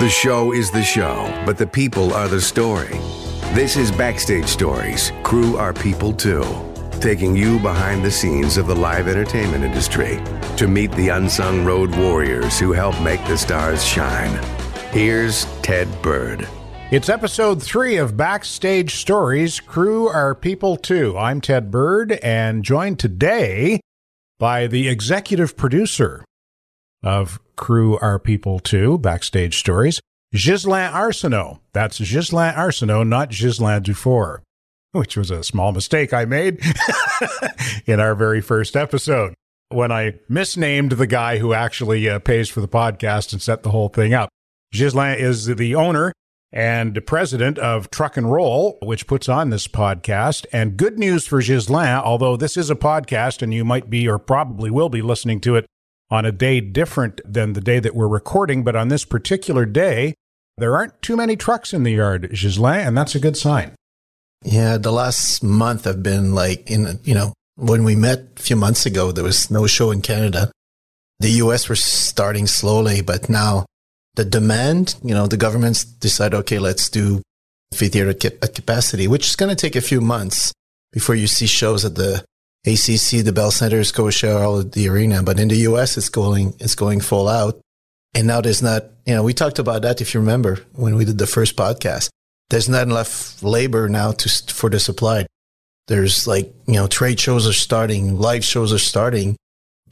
The show is the show, but the people are the story. This is Backstage Stories. Crew are people too. Taking you behind the scenes of the live entertainment industry to meet the unsung road warriors who help make the stars shine. Here's Ted Bird. It's episode three of Backstage Stories. Crew are people too. I'm Ted Bird and joined today by the executive producer of Crew Are People Too, Backstage Stories, Ghislain Arsenault. That's Ghislain Arsenault, not Ghislain Dufour, which was a small mistake I made in our very first episode when I misnamed the guy who actually uh, pays for the podcast and set the whole thing up. Ghislain is the owner and president of Truck and Roll, which puts on this podcast. And good news for Ghislain, although this is a podcast and you might be or probably will be listening to it on a day different than the day that we're recording, but on this particular day, there aren't too many trucks in the yard, Ghislain, and that's a good sign. Yeah, the last month I've been like in, you know, when we met a few months ago, there was no show in Canada. The US was starting slowly, but now the demand, you know, the governments decide, okay, let's do theater at capacity, which is going to take a few months before you see shows at the ACC, the Bell Center, Scotia, all of the arena. But in the US, it's going, it's going full out. And now there's not, you know, we talked about that if you remember when we did the first podcast. There's not enough labor now to for the supply. There's like, you know, trade shows are starting, live shows are starting,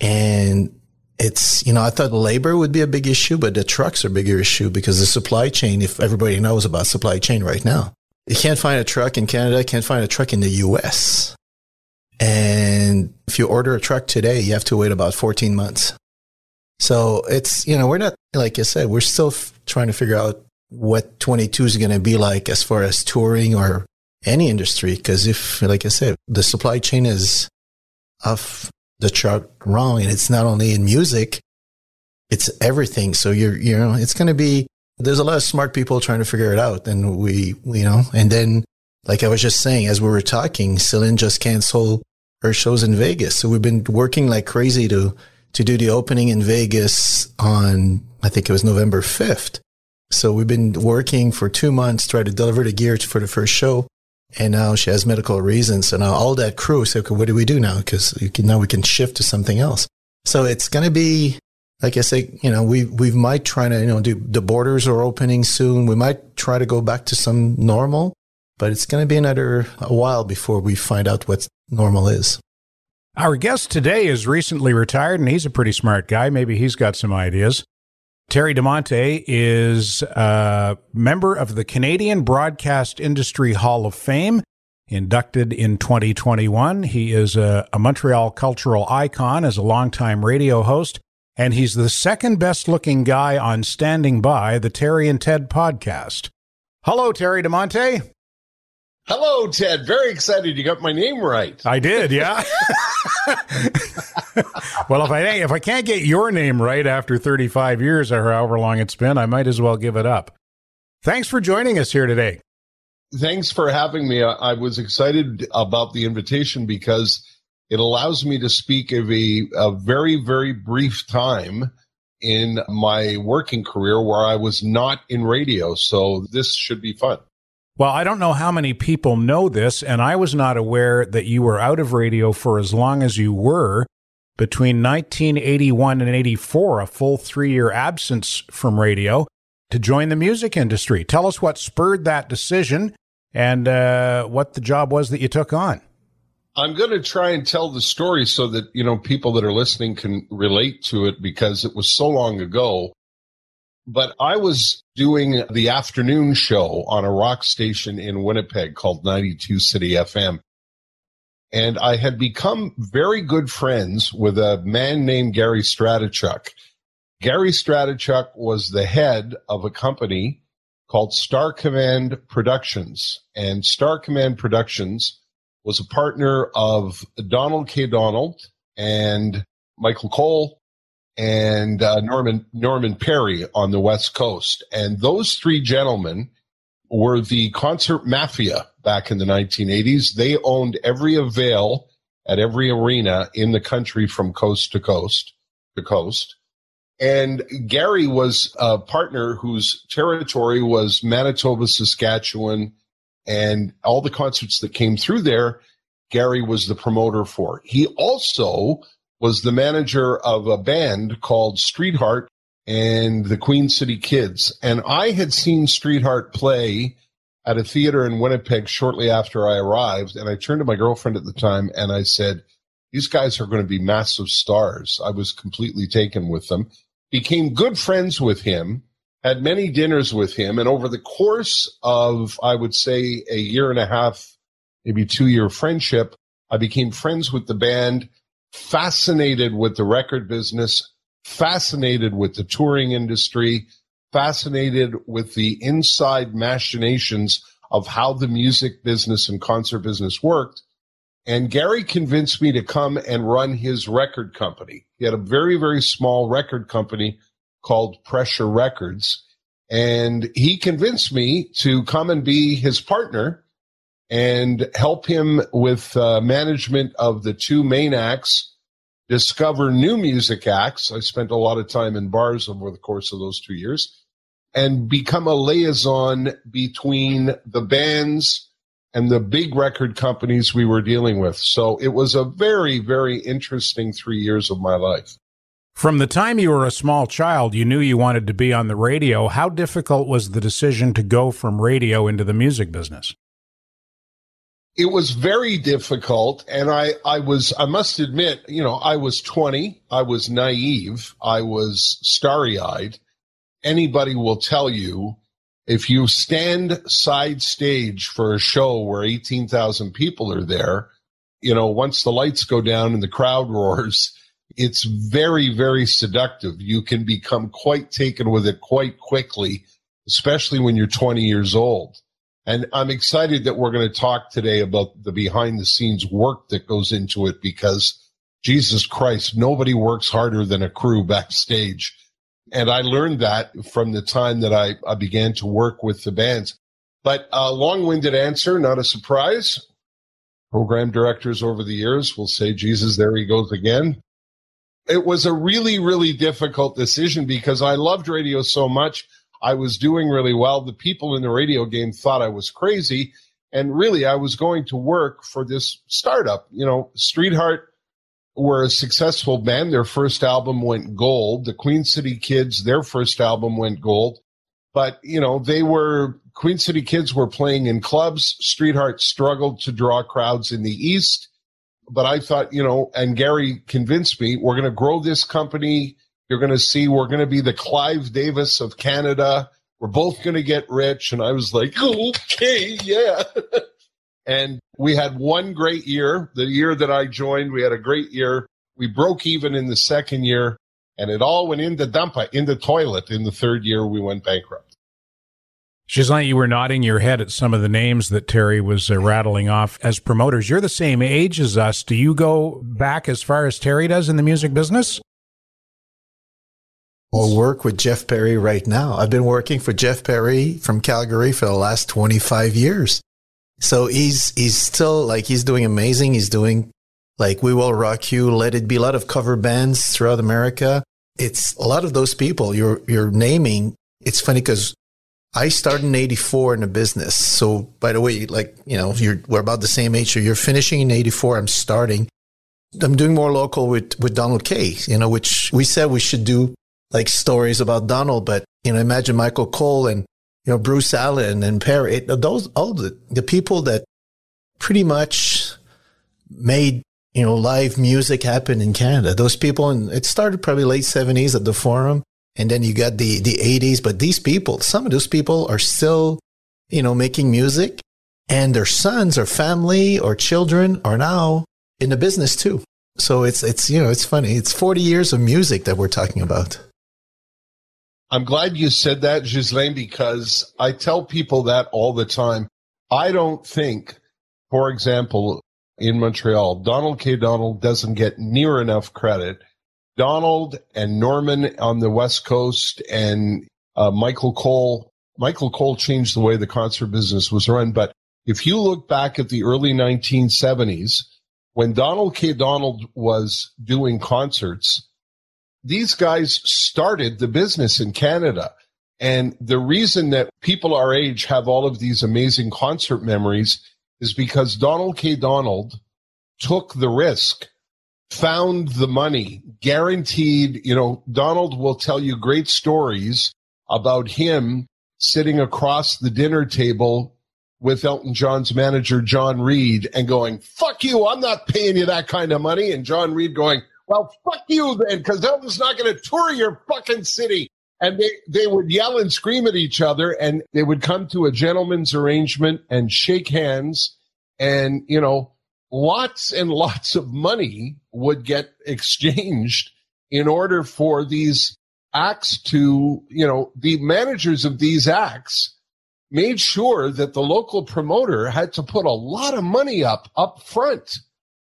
and it's, you know, I thought labor would be a big issue, but the trucks are a bigger issue because the supply chain, if everybody knows about supply chain right now, you can't find a truck in Canada, can't find a truck in the US. And if you order a truck today, you have to wait about 14 months. So it's, you know, we're not, like I said, we're still f- trying to figure out what 22 is going to be like as far as touring or any industry. Cause if, like I said, the supply chain is off the chart wrong and it's not only in music, it's everything. So you're, you know, it's going to be, there's a lot of smart people trying to figure it out. And we, we, you know, and then like I was just saying, as we were talking, Celine just canceled her shows in Vegas. So we've been working like crazy to, to do the opening in Vegas on, I think it was November 5th. So we've been working for two months, trying to deliver the gear for the first show. And now she has medical reasons. So now all that crew say, okay, what do we do now? Because now we can shift to something else. So it's going to be, like I say, you know, we, we might try to, you know, do the borders are opening soon. We might try to go back to some normal, but it's going to be another while before we find out what normal is. Our guest today is recently retired, and he's a pretty smart guy. Maybe he's got some ideas. Terry DiMonte is a member of the Canadian Broadcast Industry Hall of Fame, inducted in 2021. He is a, a Montreal cultural icon as a longtime radio host, and he's the second best looking guy on Standing By, the Terry and Ted podcast. Hello, Terry DiMonte. Hello, Ted. Very excited you got my name right. I did, yeah. well, if I if I can't get your name right after 35 years or however long it's been, I might as well give it up. Thanks for joining us here today. Thanks for having me. I was excited about the invitation because it allows me to speak of a, a very, very brief time in my working career where I was not in radio. So this should be fun. Well, I don't know how many people know this, and I was not aware that you were out of radio for as long as you were. Between 1981 and 84, a full three year absence from radio to join the music industry. Tell us what spurred that decision and uh, what the job was that you took on. I'm going to try and tell the story so that, you know, people that are listening can relate to it because it was so long ago. But I was doing the afternoon show on a rock station in Winnipeg called 92 City FM. And I had become very good friends with a man named Gary Stratichuk. Gary Stratichuk was the head of a company called Star Command Productions. And Star Command Productions was a partner of Donald K. Donald and Michael Cohl and uh, Norman Norman Perry on the West Coast. And those three gentlemen were the concert mafia back in the 1980s. They owned every avail at every arena in the country from coast to coast to coast. And Gary was a partner whose territory was Manitoba, Saskatchewan, and all the concerts that came through there, Gary was the promoter for. He also was the manager of a band called Streetheart and the Queen City Kids. And I had seen Streetheart play at a theater in Winnipeg shortly after I arrived. And I turned to my girlfriend at the time and I said, these guys are going to be massive stars. I was completely taken with them. Became good friends with him, had many dinners with him. And over the course of, I would say, a year and a half, maybe two year friendship, I became friends with the band fascinated with the record business, fascinated with the touring industry, fascinated with the inside machinations of how the music business and concert business worked. And Gary convinced me to come and run his record company. He had a very, very small record company called Pressure Records. And he convinced me to come and be his partner and help him with uh, management of the two main acts, discover new music acts. I spent a lot of time in bars over the course of those two years and become a liaison between the bands and the big record companies we were dealing with. So it was a very, very interesting three years of my life. From the time you were a small child, you knew you wanted to be on the radio. How difficult was the decision to go from radio into the music business? It was very difficult and i i was i must admit you know i was 20 i was naive i was starry-eyed. Anybody will tell you if you stand side stage for a show where 18,000 people are there you know once the lights go down and the crowd roars it's very very seductive. You can become quite taken with it quite quickly especially when you're 20 years old and I'm excited that we're going to talk today about the behind the scenes work that goes into it because Jesus Christ, nobody works harder than a crew backstage. And I learned that from the time that I, I began to work with the bands. But a long winded answer, not a surprise. Program directors over the years will say, Jesus, there he goes again. It was a really, really difficult decision because I loved radio so much. I was doing really well. The people in the radio game thought I was crazy. And really, I was going to work for this startup. You know, Streetheart were a successful band. Their first album went gold. The Queen City Kids, their first album went gold. But, you know, they were, Queen City Kids were playing in clubs. Streetheart struggled to draw crowds in the East. But I thought, you know, and Gary convinced me, we're going to grow this company you're going to see we're going to be the Clive Davis of Canada. We're both going to get rich. And I was like, okay, yeah. and we had one great year. The year that I joined, we had a great year. We broke even in the second year, and it all went in the dumpa, in the toilet. In the third year, we went bankrupt. Ghislain, you were nodding your head at some of the names that Terry was uh, rattling off as promoters. You're the same age as us. Do you go back as far as Terry does in the music business? Or work with Jeff Perry right now. I've been working for Jeff Perry from Calgary for the last 25 years. So he's, he's still like, he's doing amazing. He's doing like We Will Rock You, Let It Be, a lot of cover bands throughout America. It's a lot of those people you're, you're naming. It's funny because I started in 84 in the business. So by the way, like, you know, you're, we're about the same age. So you're finishing in 84. I'm starting. I'm doing more local with, with Donald Kay, you know, which we said we should do like stories about Donald, but you know, imagine Michael Cohl and you know Bruce Allen and Perry. Those all the the people that pretty much made you know live music happen in Canada. Those people, and it started probably late seventies at the Forum, and then you got the the eighties. But these people, some of those people are still you know making music, and their sons or family or children are now in the business too. So it's it's you know it's funny. It's forty years of music that we're talking about. I'm glad you said that, Ghislain, because I tell people that all the time. I don't think, for example, in Montreal, Donald K. Donald doesn't get near enough credit. Donald and Norman on the West Coast and uh, Michael Cohl. Michael Cohl changed the way the concert business was run. But if you look back at the early 1970s, when Donald K. Donald was doing concerts, these guys started the business in Canada. And the reason that people our age have all of these amazing concert memories is because Donald K. Donald took the risk, found the money, guaranteed, you know, Donald will tell you great stories about him sitting across the dinner table with Elton John's manager, John Reid, and going, fuck you, I'm not paying you that kind of money. And John Reid going, well, fuck you then, because Elton's not going to tour your fucking city. And they, they would yell and scream at each other and they would come to a gentleman's arrangement and shake hands. And, you know, lots and lots of money would get exchanged in order for these acts to, you know, the managers of these acts made sure that the local promoter had to put a lot of money up up front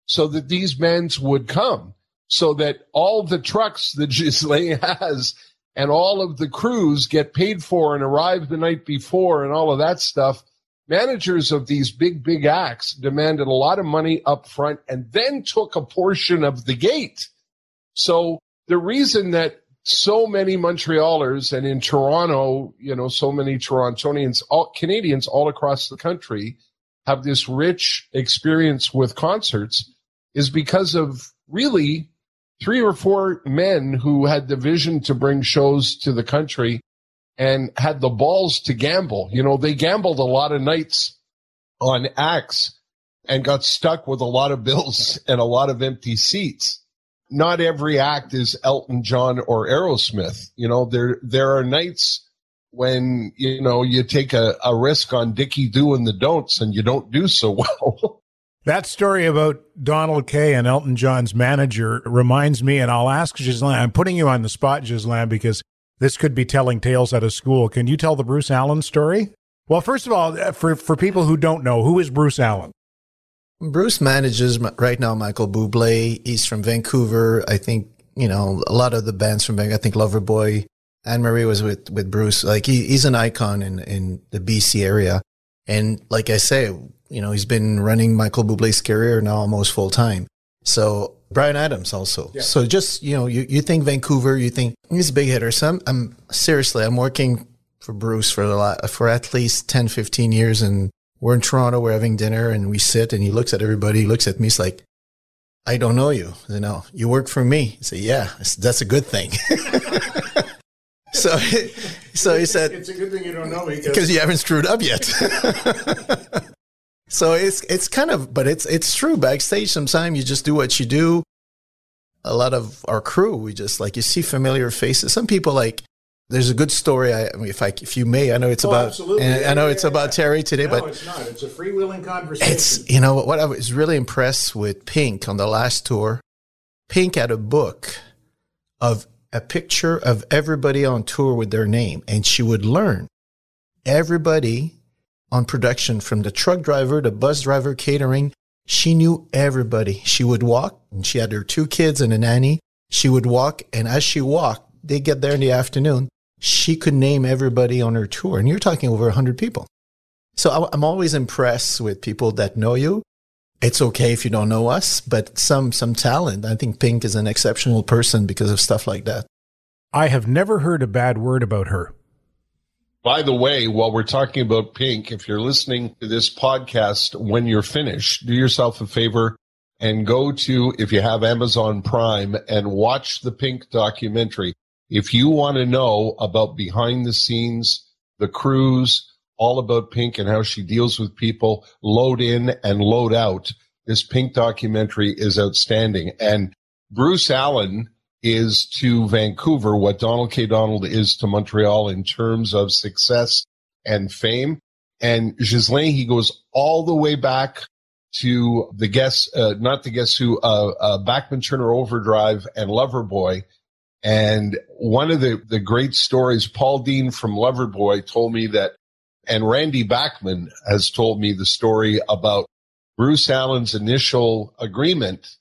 so that these bands would come so that all the trucks that Ghislain has and all of the crews get paid for and arrive the night before and all of that stuff. Managers of these big, big acts demanded a lot of money up front and then took a portion of the gate. So the reason that so many Montrealers and in Toronto, you know, so many Torontonians, all Canadians all across the country have this rich experience with concerts is because of really three or four men who had the vision to bring shows to the country and had the balls to gamble. You know, they gambled a lot of nights on acts and got stuck with a lot of bills and a lot of empty seats. Not every act is Elton John or Aerosmith. You know, there there are nights when you know you take a, a risk on Dickie Doo and the Don'ts and you don't do so well. That story about Donald Kay and Elton John's manager reminds me, and I'll ask Ghislain, I'm putting you on the spot, Ghislain, because this could be telling tales out of school. Can you tell the Bruce Allen story? Well, first of all, for, for people who don't know, who is Bruce Allen? Bruce manages right now Michael Bublé. He's from Vancouver. I think, you know, a lot of the bands from Vancouver, I think Loverboy, Anne Murray was with, with Bruce. Like he, he's an icon in, in the BC area. And like I say, you know, he's been running Michael Bublé's career now almost full time. So Bryan Adams also. Yeah. So just, you know, you, you think Vancouver, you think he's a big hitter. So I'm, I'm seriously, I'm working for Bruce for a lot, for at least 10, 15 years. And we're in Toronto, we're having dinner and we sit and he looks at everybody, he looks at me, he's like, I don't know you. You know, you work for me. I say, yeah, that's a good thing. so, so he said, it's a good thing you don't know me because you haven't screwed up yet. So it's it's kind of, but it's it's true. Backstage, sometimes you just do what you do. A lot of our crew, we just like you see familiar faces. Some people like. There's a good story. I, I mean, if I, if you may, I know it's oh, about. Absolutely. I know yeah, it's yeah, about. Terry today, no, but it's not. It's a freewheeling conversation. It's you know what I was really impressed with Pink on the last tour. Pink had a book of a picture of everybody on tour with their name, and she would learn everybody on production from the truck driver, the bus driver, catering. She knew everybody. She would walk and she had her two kids and a nanny. She would walk and as she walked, they get there in the afternoon. She could name everybody on her tour and you're talking over a hundred people. So I'm always impressed with people that know you. It's okay if you don't know us, but some, some talent. I think Pink is an exceptional person because of stuff like that. I have never heard a bad word about her. By the way, while we're talking about Pink, if you're listening to this podcast when you're finished, do yourself a favor and go to, if you have Amazon Prime, and watch the Pink documentary. If you want to know about behind the scenes, the crews, all about Pink and how she deals with people, load in and load out, this Pink documentary is outstanding. And Bruce Allen, is to Vancouver what Donald K. Donald is to Montreal in terms of success and fame. And Ghislain, he goes all the way back to the guess, uh, not the guess who, uh, uh, Bachman Turner Overdrive and Loverboy. And one of the, the great stories, Paul Dean from Loverboy told me that, and Randy Bachman has told me the story about Bruce Allen's initial agreement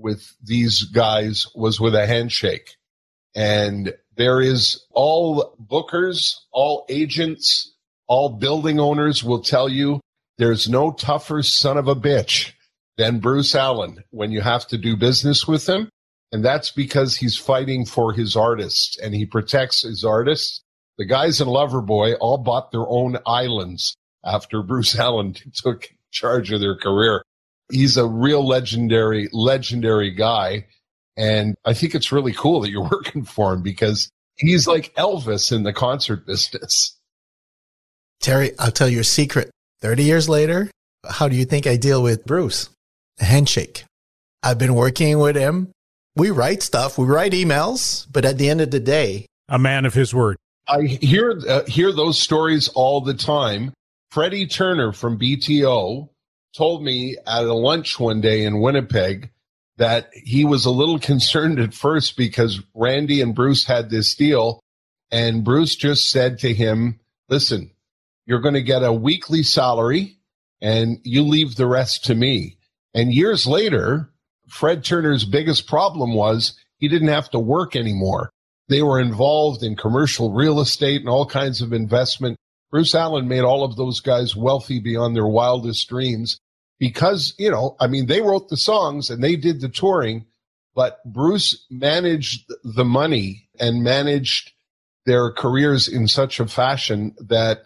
with these guys was with a handshake. And there is all bookers, all agents, all building owners will tell you there's no tougher son of a bitch than Bruce Allen when you have to do business with him. And that's because he's fighting for his artists and he protects his artists. The guys in Loverboy all bought their own islands after Bruce Allen took charge of their career. He's a real legendary, legendary guy. And I think it's really cool that you're working for him because he's like Elvis in the concert business. Terry, I'll tell you a secret. 30 years later, how do you think I deal with Bruce? A handshake. I've been working with him. We write stuff, we write emails, but at the end of the day, a man of his word. I hear uh, hear those stories all the time. Freddie Turner from BTO told me at a lunch one day in Winnipeg that he was a little concerned at first because Randy and Bruce had this deal. And Bruce just said to him, listen, you're going to get a weekly salary and you leave the rest to me. And years later, Fred Turner's biggest problem was he didn't have to work anymore. They were involved in commercial real estate and all kinds of investment. Bruce Allen made all of those guys wealthy beyond their wildest dreams because, you know, I mean, they wrote the songs and they did the touring, but Bruce managed the money and managed their careers in such a fashion that,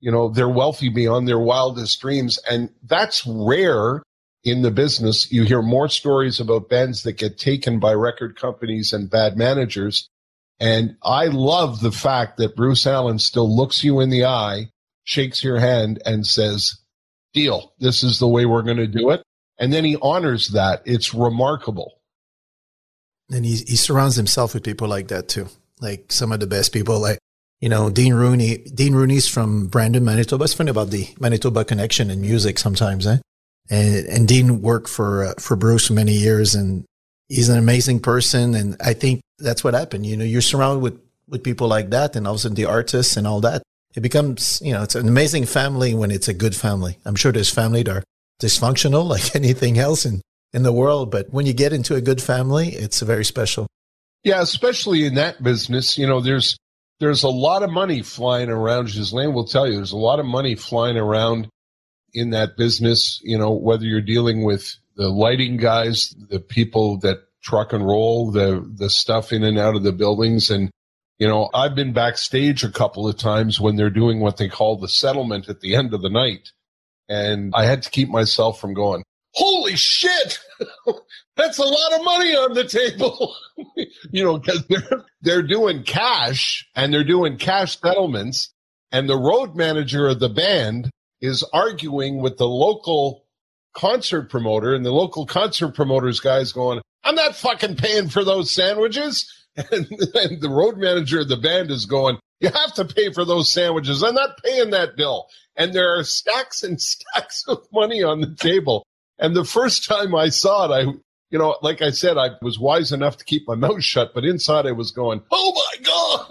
you know, they're wealthy beyond their wildest dreams. And that's rare in the business. You hear more stories about bands that get taken by record companies and bad managers. And I love the fact that Bruce Allen still looks you in the eye, shakes your hand and says, deal. This is the way we're going to do it. And then he honors that. It's remarkable. And he, he surrounds himself with people like that too. Like some of the best people, like, you know, Dean Rooney. Dean Rooney's from Brandon, Manitoba. It's funny about the Manitoba connection in music sometimes, eh? And, and Dean worked for, uh, for Bruce many years and he's an amazing person. And I think that's what happened. You know, you're surrounded with, with people like that and also the artists and all that it becomes, you know, it's an amazing family when it's a good family. I'm sure there's family that are dysfunctional like anything else in, in the world, but when you get into a good family, it's very special. Yeah, especially in that business, you know, there's there's a lot of money flying around. Ghislain will tell you there's a lot of money flying around in that business, you know, whether you're dealing with the lighting guys, the people that truck and roll the the stuff in and out of the buildings and you know, I've been backstage a couple of times when they're doing what they call the settlement at the end of the night. And I had to keep myself from going, holy shit, that's a lot of money on the table. you know, because they're, they're doing cash and they're doing cash settlements. And the road manager of the band is arguing with the local concert promoter and the local concert promoters guys going, I'm not fucking paying for those sandwiches. And, and the road manager of the band is going, you have to pay for those sandwiches. I'm not paying that bill. And there are stacks and stacks of money on the table. And the first time I saw it, I, you know, like I said, I was wise enough to keep my mouth shut, but inside I was going, oh my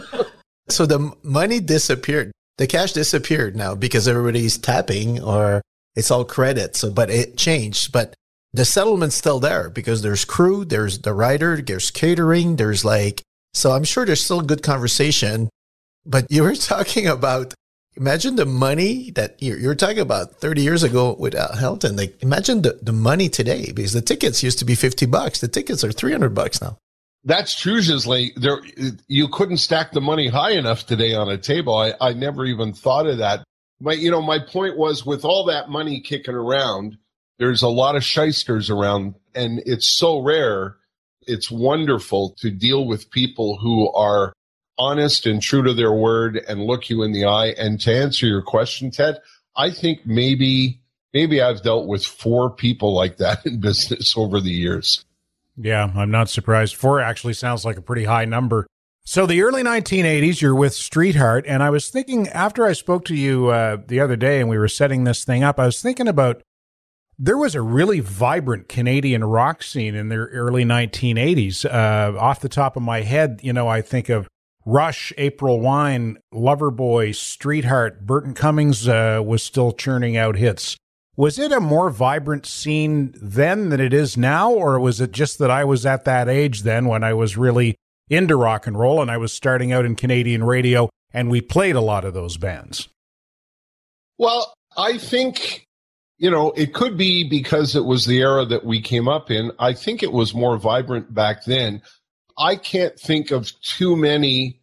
God. so the money disappeared. The cash disappeared now because everybody's tapping or it's all credit. So, but it changed. But the settlement's still there because there's crew, there's the rider, there's catering, there's like, so I'm sure there's still good conversation. But you were talking about, imagine the money that you're, you're talking about 30 years ago with Al Helton. Like, imagine the, the money today because the tickets used to be 50 bucks. The tickets are 300 bucks now. That's true, Gisley. There, you couldn't stack the money high enough today on a table. I, I never even thought of that. But, you know, my point was with all that money kicking around, there's a lot of shysters around and it's so rare. It's wonderful to deal with people who are honest and true to their word and look you in the eye. And to answer your question, Ted, I think maybe, maybe I've dealt with four people like that in business over the years. Yeah, I'm not surprised. Four actually sounds like a pretty high number. So the early 1980s, you're with Streetheart, and I was thinking after I spoke to you uh, the other day and we were setting this thing up, I was thinking about there was a really vibrant Canadian rock scene in the early 1980s. Uh, off the top of my head, you know, I think of Rush, April Wine, Loverboy, Streetheart, Burton Cummings uh, was still churning out hits. Was it a more vibrant scene then than it is now, or was it just that I was at that age then when I was really into rock and roll and I was starting out in Canadian radio and we played a lot of those bands? Well, I think you know, it could be because it was the era that we came up in. I think it was more vibrant back then. I can't think of too many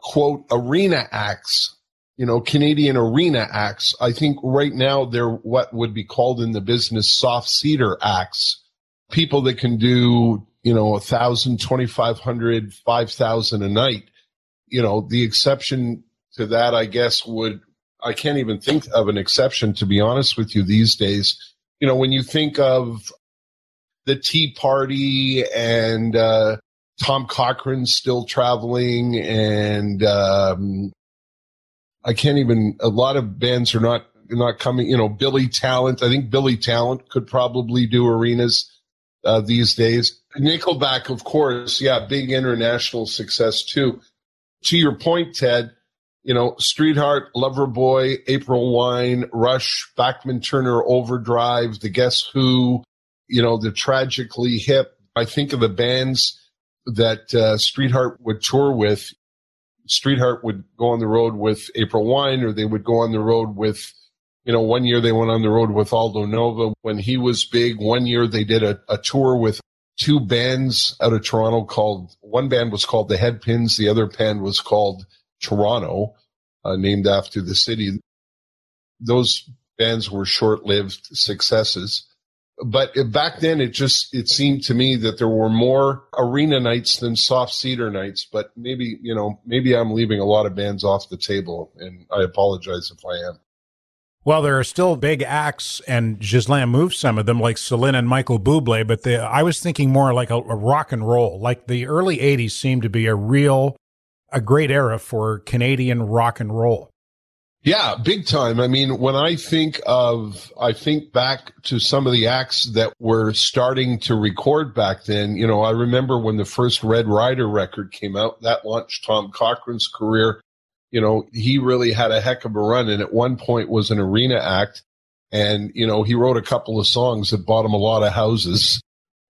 quote arena acts, you know, Canadian arena acts. I think right now they're what would be called in the business soft seater acts. People that can do, you know, a thousand, twenty five hundred, five thousand a night. You know, the exception to that, I guess, would I can't even think of an exception, to be honest with you, these days. You know, when you think of the Tea Party and uh, Tom Cochrane still traveling, and um, I can't even. A lot of bands are not not coming. You know, Billy Talent. I think Billy Talent could probably do arenas uh, these days. Nickelback, of course, yeah, big international success too. To your point, Ted, you know, Streetheart, Loverboy, April Wine, Rush, Bachman Turner Overdrive, The Guess Who, you know, the Tragically Hip. I think of the bands that uh, Streetheart would tour with. Streetheart would go on the road with April Wine, or they would go on the road with, you know, one year they went on the road with Aldo Nova when he was big. One year they did a, a tour with two bands out of Toronto called, one band was called the Headpins, the other band was called Toronto, uh, named after the city. Those bands were short-lived successes. But back then, it just it seemed to me that there were more arena nights than soft seater nights. But maybe you know, maybe I'm leaving a lot of bands off the table, and I apologize if I am. Well, there are still big acts, and Ghislain moved some of them, like Celine and Michael Bublé. But the, I was thinking more like a, a rock and roll. Like the early '80s seemed to be a real a great era for Canadian rock and roll. Yeah, big time. I mean, when I think of, I think back to some of the acts that were starting to record back then. You know, I remember when the first Red Rider record came out, that launched Tom Cochrane's career. You know, he really had a heck of a run and at one point was an arena act. And, you know, he wrote a couple of songs that bought him a lot of houses.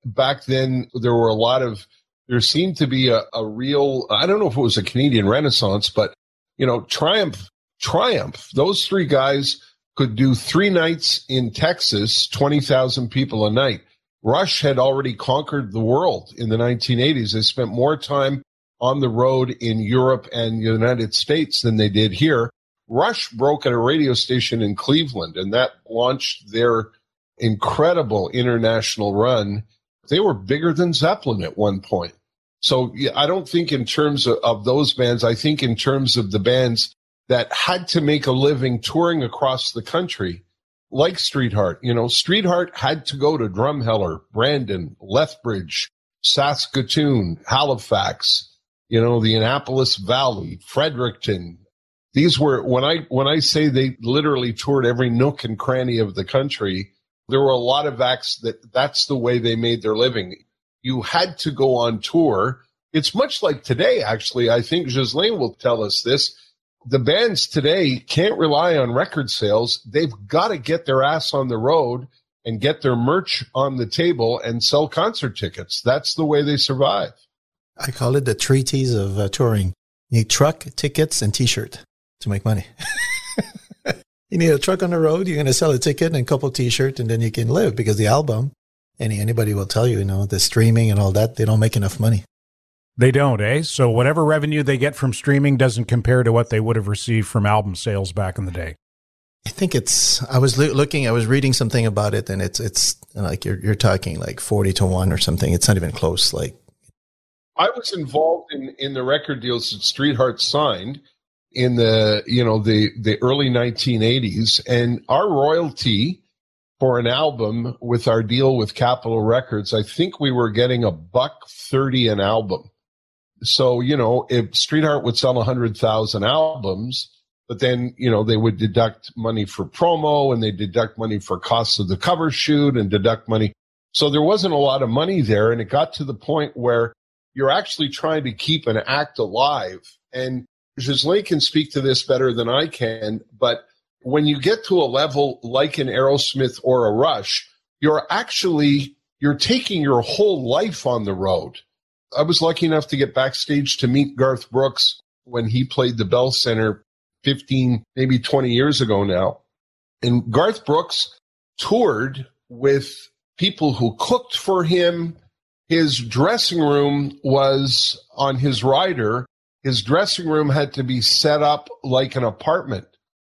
Back then, there were a lot of there seemed to be a, a real, I don't know if it was a Canadian renaissance, but, you know, Triumph, Triumph, those three guys could do three nights in Texas, 20,000 people a night. Rush had already conquered the world in the 1980s. They spent more time on the road in Europe and the United States than they did here. Rush broke at a radio station in Cleveland, and that launched their incredible international run they were bigger than Zeppelin at one point. So I don't think in terms of, of those bands. I think in terms of the bands that had to make a living touring across the country, like Streetheart. You know, Streetheart had to go to Drumheller, Brandon, Lethbridge, Saskatoon, Halifax, you know, the Annapolis Valley, Fredericton. These were when I when I say they literally toured every nook and cranny of the country there were a lot of acts that that's the way they made their living. You had to go on tour. It's much like today, actually. I think Ghislain will tell us this. The bands today can't rely on record sales. They've got to get their ass on the road and get their merch on the table and sell concert tickets. That's the way they survive. I call it the three T's of uh, touring. You need truck, tickets, and t-shirt to make money. you need a truck on the road. You're going to sell a ticket and a couple t-shirts, and then you can live because the album. Any anybody will tell you, you know, the streaming and all that, they don't make enough money. They don't, eh? So whatever revenue they get from streaming doesn't compare to what they would have received from album sales back in the day. I think it's. I was looking. I was reading something about it, and it's it's like you're you're talking like forty to one or something. It's not even close. Like I was involved in in the record deals that Streetheart signed, in the you know the the early 1980s and our royalty for an album with our deal with Capitol Records I think we were getting a buck 30 an album so you know if Streetheart would sell 100,000 albums but then, you know, they would deduct money for promo and they deduct money for costs of the cover shoot and deduct money. So there wasn't a lot of money there. And it got to the point where you're actually trying to keep an act alive. And Ghislain can speak to this better than I can, but when you get to a level like an Aerosmith or a Rush, you're actually, you're taking your whole life on the road. I was lucky enough to get backstage to meet Garth Brooks when he played the Bell Center 15, maybe 20 years ago now. And Garth Brooks toured with people who cooked for him. His dressing room was on his rider. His dressing room had to be set up like an apartment.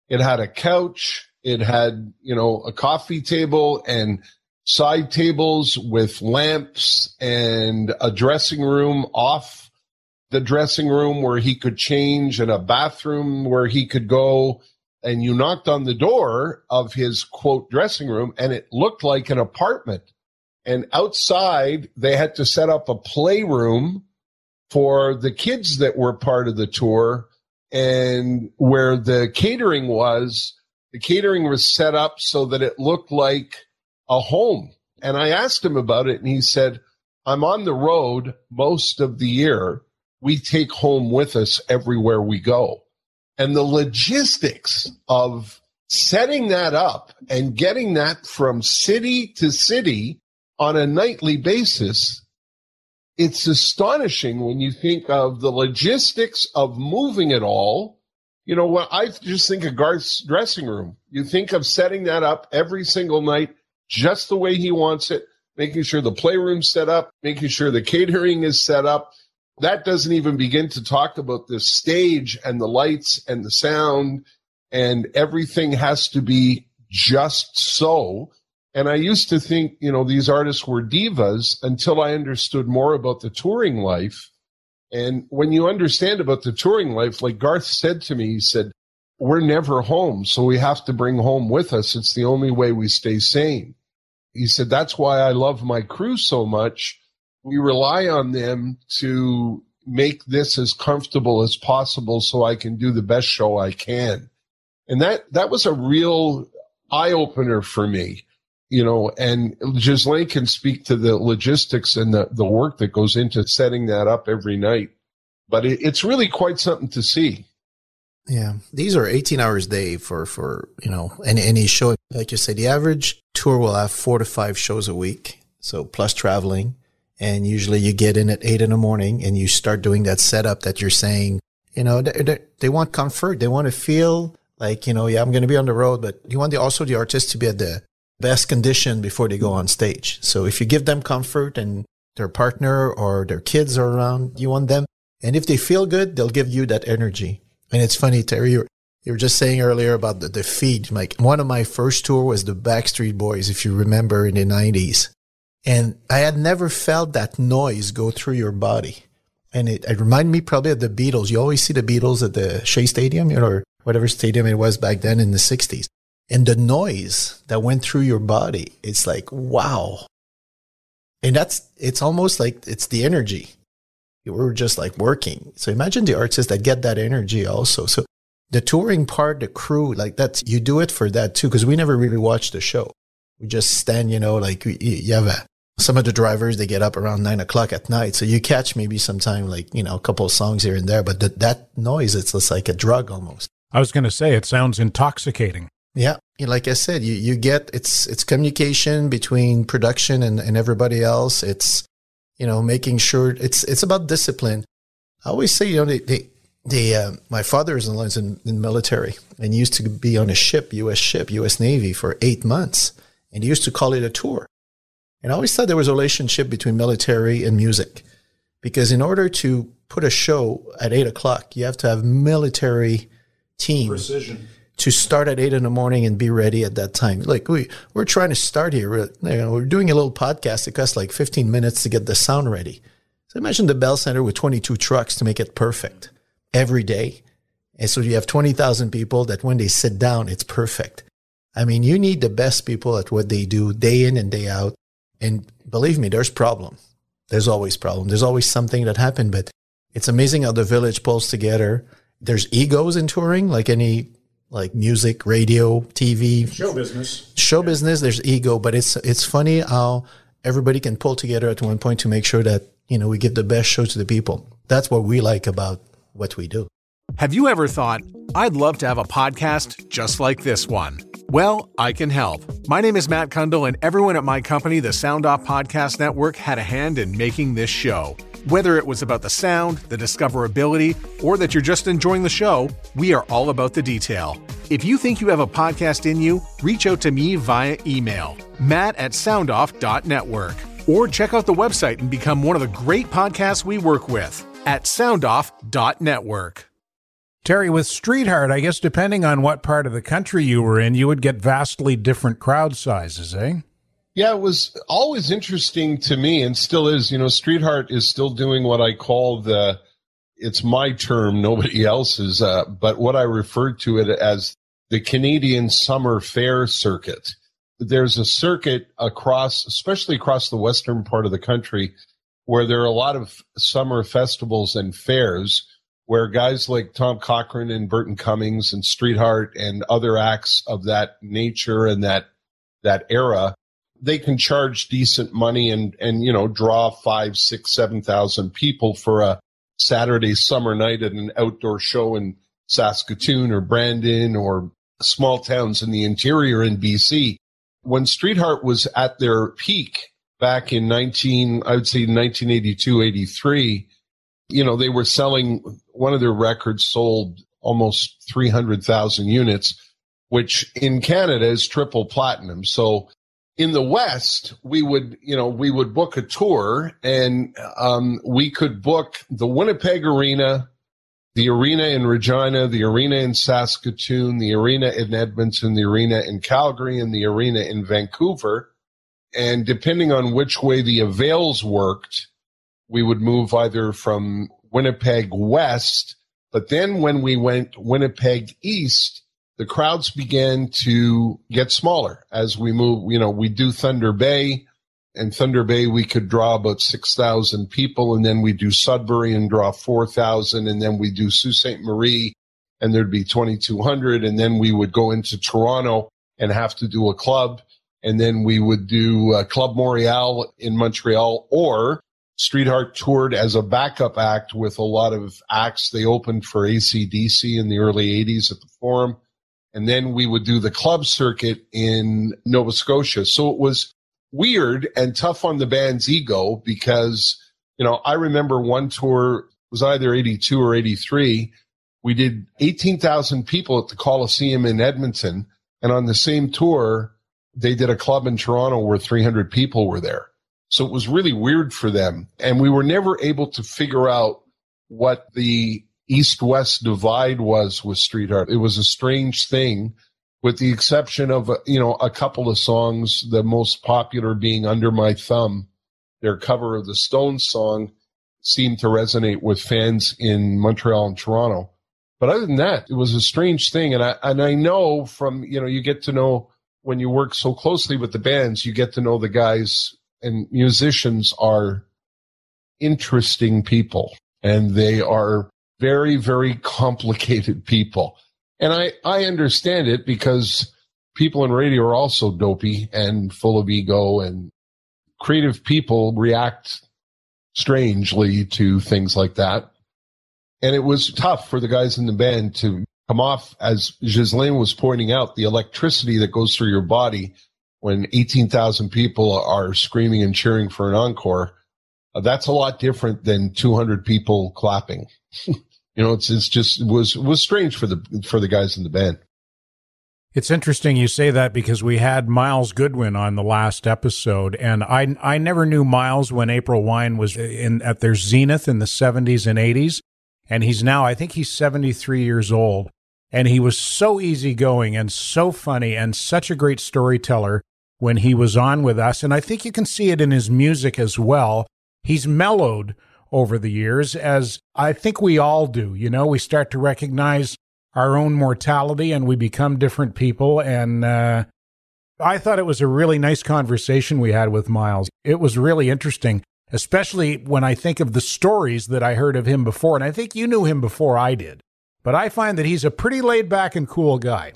It had a couch. It had, you know, a coffee table and side tables with lamps and a dressing room off the dressing room where he could change and a bathroom where he could go. And you knocked on the door of his quote dressing room and it looked like an apartment. And outside, they had to set up a playroom for the kids that were part of the tour. And where the catering was, the catering was set up so that it looked like a home. And I asked him about it and he said, I'm on the road most of the year we take home with us everywhere we go. And the logistics of setting that up and getting that from city to city on a nightly basis, it's astonishing when you think of the logistics of moving it all. You know? I just think of Garth's dressing room. You think of setting that up every single night just the way he wants it, making sure the playroom's set up, making sure the catering is set up, that doesn't even begin to talk about the stage and the lights and the sound and everything has to be just so. And I used to think, you know, these artists were divas until I understood more about the touring life. And when you understand about the touring life, like Garth said to me, he said, we're never home. So we have to bring home with us. It's the only way we stay sane. He said, that's why I love my crew so much we rely on them to make this as comfortable as possible so I can do the best show I can. And that, that was a real eye opener for me, you know, and Ghislain can speak to the logistics and the, the work that goes into setting that up every night. But it, it's really quite something to see. Yeah. These are 18 hours a day for, for, you know, any, any show. Like you say, the average tour will have four to five shows a week. So plus traveling and usually you get in at eight in the morning and you start doing that setup that you're saying, you know, they, they want comfort. They want to feel like, you know, yeah, I'm going to be on the road, but you want the, also the artist to be at the best condition before they go on stage. So if you give them comfort and their partner or their kids are around, you want them. And if they feel good, they'll give you that energy. And it's funny, Terry, you were just saying earlier about the, the feed. Like one of my first tour was the Backstreet Boys, if you remember in the nineties. And I had never felt that noise go through your body. And it, it reminded me probably of the Beatles. You always see the Beatles at the Shea Stadium, or whatever stadium it was back then in the 60s. And the noise that went through your body, it's like, wow. And that's, it's almost like it's the energy. We were just like working. So imagine the artists that get that energy also. So the touring part, the crew, like that's, you do it for that too, because we never really watch the show. We just stand, you know, like you have a, some of the drivers they get up around nine o'clock at night so you catch maybe sometime like you know a couple of songs here and there but th- that noise it's just like a drug almost i was going to say it sounds intoxicating yeah like i said you, you get it's it's communication between production and, and everybody else. It's you know making sure it's it's about discipline. I always say you know they, they, uh, my father is in, in, in military and used to be on a ship us ship us navy for eight months and he used to call it a tour. And I always thought there was a relationship between military and music because in order to put a show at eight o'clock, you have to have military team. Precision to start at eight in the morning and be ready at that time. Like we we're trying to start here. We're, you know, we're doing a little podcast. It costs like 15 minutes to get the sound ready. So imagine the Bell Center with 22 trucks to make it perfect every day. And so you have 20,000 people that when they sit down, it's perfect. I mean, you need the best people at what they do day in and day out. And believe me, there's problem. There's always problem. There's always something that happened, but it's amazing how the village pulls together there's egos in touring, like any like music, radio, TV, Show business. show business. There's ego, but it's it's funny how everybody can pull together at one point to make sure that you know we give the best show to the people. That's what we like about what we do. Have you ever thought, I'd love to have a podcast just like this one? Well, I can help. My name is Matt Kundle, and everyone at my company, the Sound Off Podcast Network, had a hand in making this show. Whether it was about the sound, the discoverability, or that you're just enjoying the show, we are all about the detail. If you think you have a podcast in you, reach out to me via email, matt at soundoff.network, or check out the website and become one of the great podcasts we work with at soundoff.network. Terry, with Streetheart, I guess depending on what part of the country you were in, you would get vastly different crowd sizes, eh? Yeah, it was always interesting to me and still is. You know, Streetheart is still doing what I call the, it's my term, nobody else's, uh, but what I referred to it as the Canadian Summer Fair Circuit. There's a circuit across, especially across the western part of the country, where there are a lot of summer festivals and fairs where guys like Tom Cochrane and Burton Cummings and Streetheart and other acts of that nature and that that era, they can charge decent money and and you know draw five, six, seven thousand people for a Saturday summer night at an outdoor show in Saskatoon or Brandon or small towns in the interior in BC. When Streetheart was at their peak back in 19, I would say 1982, 83, you know, they were selling one of their records sold almost 300,000 units, which in Canada is triple platinum. So in the West, we would, you know, we would book a tour and um, we could book the Winnipeg Arena, the arena in Regina, the arena in Saskatoon, the arena in Edmonton, the arena in Calgary, and the arena in Vancouver. And depending on which way the avails worked, we would move either from Winnipeg west, but then when we went Winnipeg east, the crowds began to get smaller as we move. You know, we do Thunder Bay, and Thunder Bay we could draw about six thousand people, and then we do Sudbury and draw four thousand, and then we do Sault Ste. Marie, and there'd be twenty two hundred, and then we would go into Toronto and have to do a club, and then we would do uh, Club Montreal in Montreal, or Streetheart toured as a backup act with a lot of acts. They opened for ACDC in the early 80s at the Forum. And then we would do the club circuit in Nova Scotia. So it was weird and tough on the band's ego because, you know, I remember one tour was either 82 or 83. We did 18,000 people at the Coliseum in Edmonton. And on the same tour, they did a club in Toronto where 300 people were there. So it was really weird for them. And we were never able to figure out what the east west divide was with Streetheart. It was a strange thing, with the exception of, you know, a couple of songs, the most popular being Under My Thumb. Their cover of the Stones song seemed to resonate with fans in Montreal and Toronto. But other than that, it was a strange thing. And I, and I know from, you know, you get to know when you work so closely with the bands, you get to know the guys and musicians are interesting people and they are very, very complicated people. And I, I understand it because people in radio are also dopey and full of ego and creative people react strangely to things like that. And it was tough for the guys in the band to come off, as Ghislain was pointing out, the electricity that goes through your body when 18,000 people are screaming and cheering for an encore, uh, that's a lot different than 200 people clapping. you know, it's, it's just, was, was strange for the, for the guys in the band. It's interesting you say that because we had Myles Goodwyn on the last episode, and I I never knew Myles when April Wine was in at their zenith in the 70s and 80s, and he's now I think he's 73 years old, and he was so easygoing and so funny and such a great storyteller when he was on with us. And I think you can see it in his music as well. He's mellowed over the years, as I think we all do. You know, we start to recognize our own mortality and we become different people. And uh, I thought it was a really nice conversation we had with Myles. It was really interesting, especially when I think of the stories that I heard of him before. And I think you knew him before I did. but I find that he's a pretty laid back and cool guy.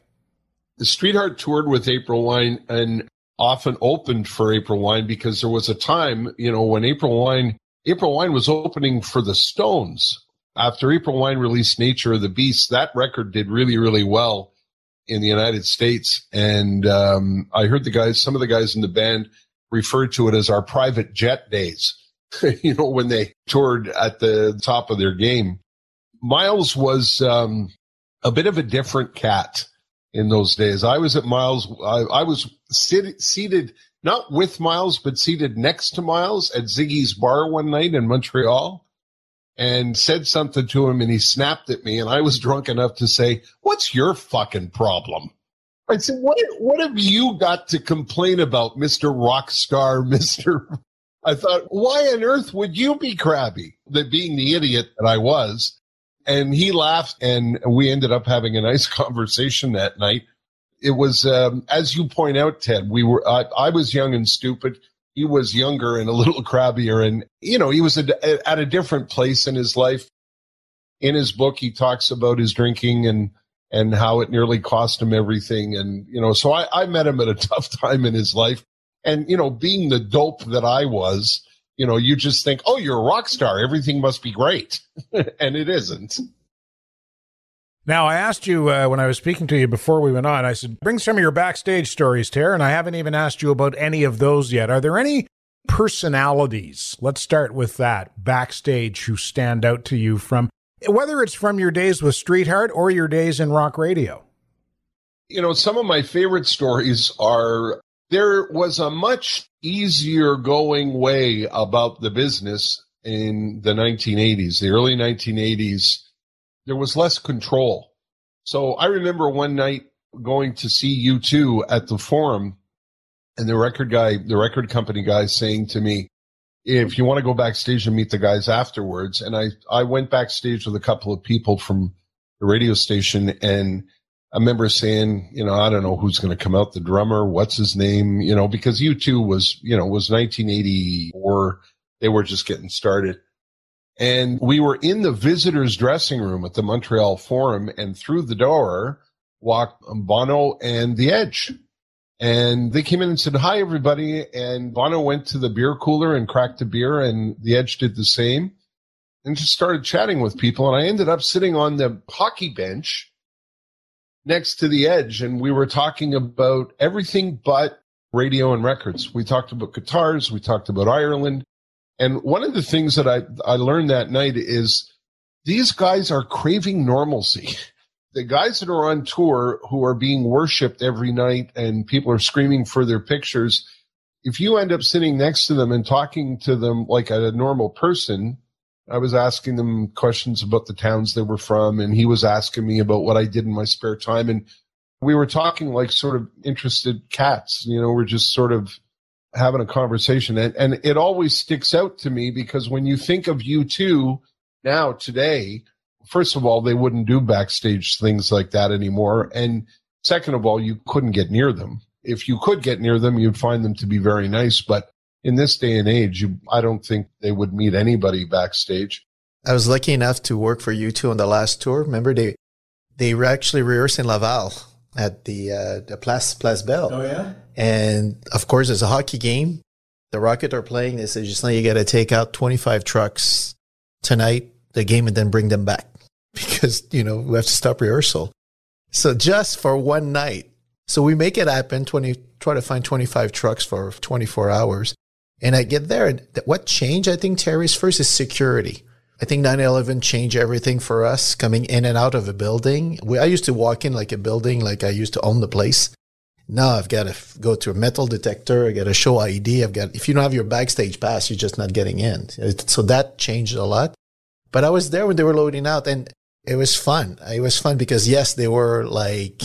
The Streetheart toured with April Wine and often opened for April Wine because there was a time, you know, when April Wine April Wine was opening for the Stones. After April Wine released Nature of the Beast, that record did really, really well in the United States. And um, I heard the guys, some of the guys in the band referred to it as our private jet days, you know, when they toured at the top of their game. Myles was um, a bit of a different cat in those days. I was at Myles, I, I was sit, seated not with Myles, but seated next to Myles at Ziggy's bar one night in Montreal and said something to him and he snapped at me and I was drunk enough to say, what's your fucking problem? I said, what, what have you got to complain about, Mr. Rockstar, Mr. I thought, why on earth would you be crabby? That being the idiot that I was. And he laughed and we ended up having a nice conversation that night. It was, um, as you point out, Ted, we were, I, I was young and stupid. He was younger and a little crabbier and you know he was a, at a different place in his life. In his book he talks about his drinking and and how it nearly cost him everything and you know so I, I met him at a tough time in his life. And you know being the dope that i was you know you just think oh you're a rock star everything must be great and it isn't now, I asked you uh, when I was speaking to you before we went on, I said, bring some of your backstage stories, Ter, and I haven't even asked you about any of those yet. Are there any personalities, let's start with that, backstage who stand out to you from whether it's from your days with Streetheart or your days in rock radio? You know, some of my favorite stories are there was a much easier going way about the business in the 1980s, the early 1980s there was less control. So I remember one night going to see U2 at the forum and the record guy, the record company guy saying to me, if you want to go backstage and meet the guys afterwards. And I, I went backstage with a couple of people from the radio station and I remember saying, you know, I don't know who's going to come out, the drummer, what's his name, you know, because U2 was, you know, was 1984. They were just getting started. And we were in the visitors dressing room at the Montreal Forum and through the door walked Bono and The Edge. And they came in and said, hi, everybody. And Bono went to the beer cooler and cracked a beer and The Edge did the same and just started chatting with people. And I ended up sitting on the hockey bench next to The Edge and we were talking about everything but radio and records. We talked about guitars. We talked about Ireland. And one of the things that I, I learned that night is these guys are craving normalcy. The guys that are on tour who are being worshiped every night and people are screaming for their pictures, if you end up sitting next to them and talking to them like a normal person, I was asking them questions about the towns they were from, and he was asking me about what I did in my spare time. And we were talking like sort of interested cats, you know, we're just sort of having a conversation and, and it always sticks out to me because when you think of U2 now today first of all they wouldn't do backstage things like that anymore and second of all you couldn't get near them if you could get near them you'd find them to be very nice but in this day and age you, i don't think they would meet anybody backstage i was lucky enough to work for U2 on the last tour remember they they were actually rehearsing laval at the uh, the Place Place Bell. Oh yeah. And of course, it's a hockey game. The Rocket are playing. They said, just now you got to take out 25 trucks tonight, the game, and then bring them back because, you know, we have to stop rehearsal. So just for one night. So we make it happen, 20, try to find 25 trucks for 24 hours. And I get there. What changed, I think, Terry's first is security. I think 9-11 changed everything for us coming in and out of a building. We, I used to walk in like a building, like I used to own the place. Now I've got to go to a metal detector. I got to show ID. I've got, if you don't have your backstage pass, you're just not getting in. So that changed a lot. But I was there when they were loading out and it was fun. It was fun because yes, they were like,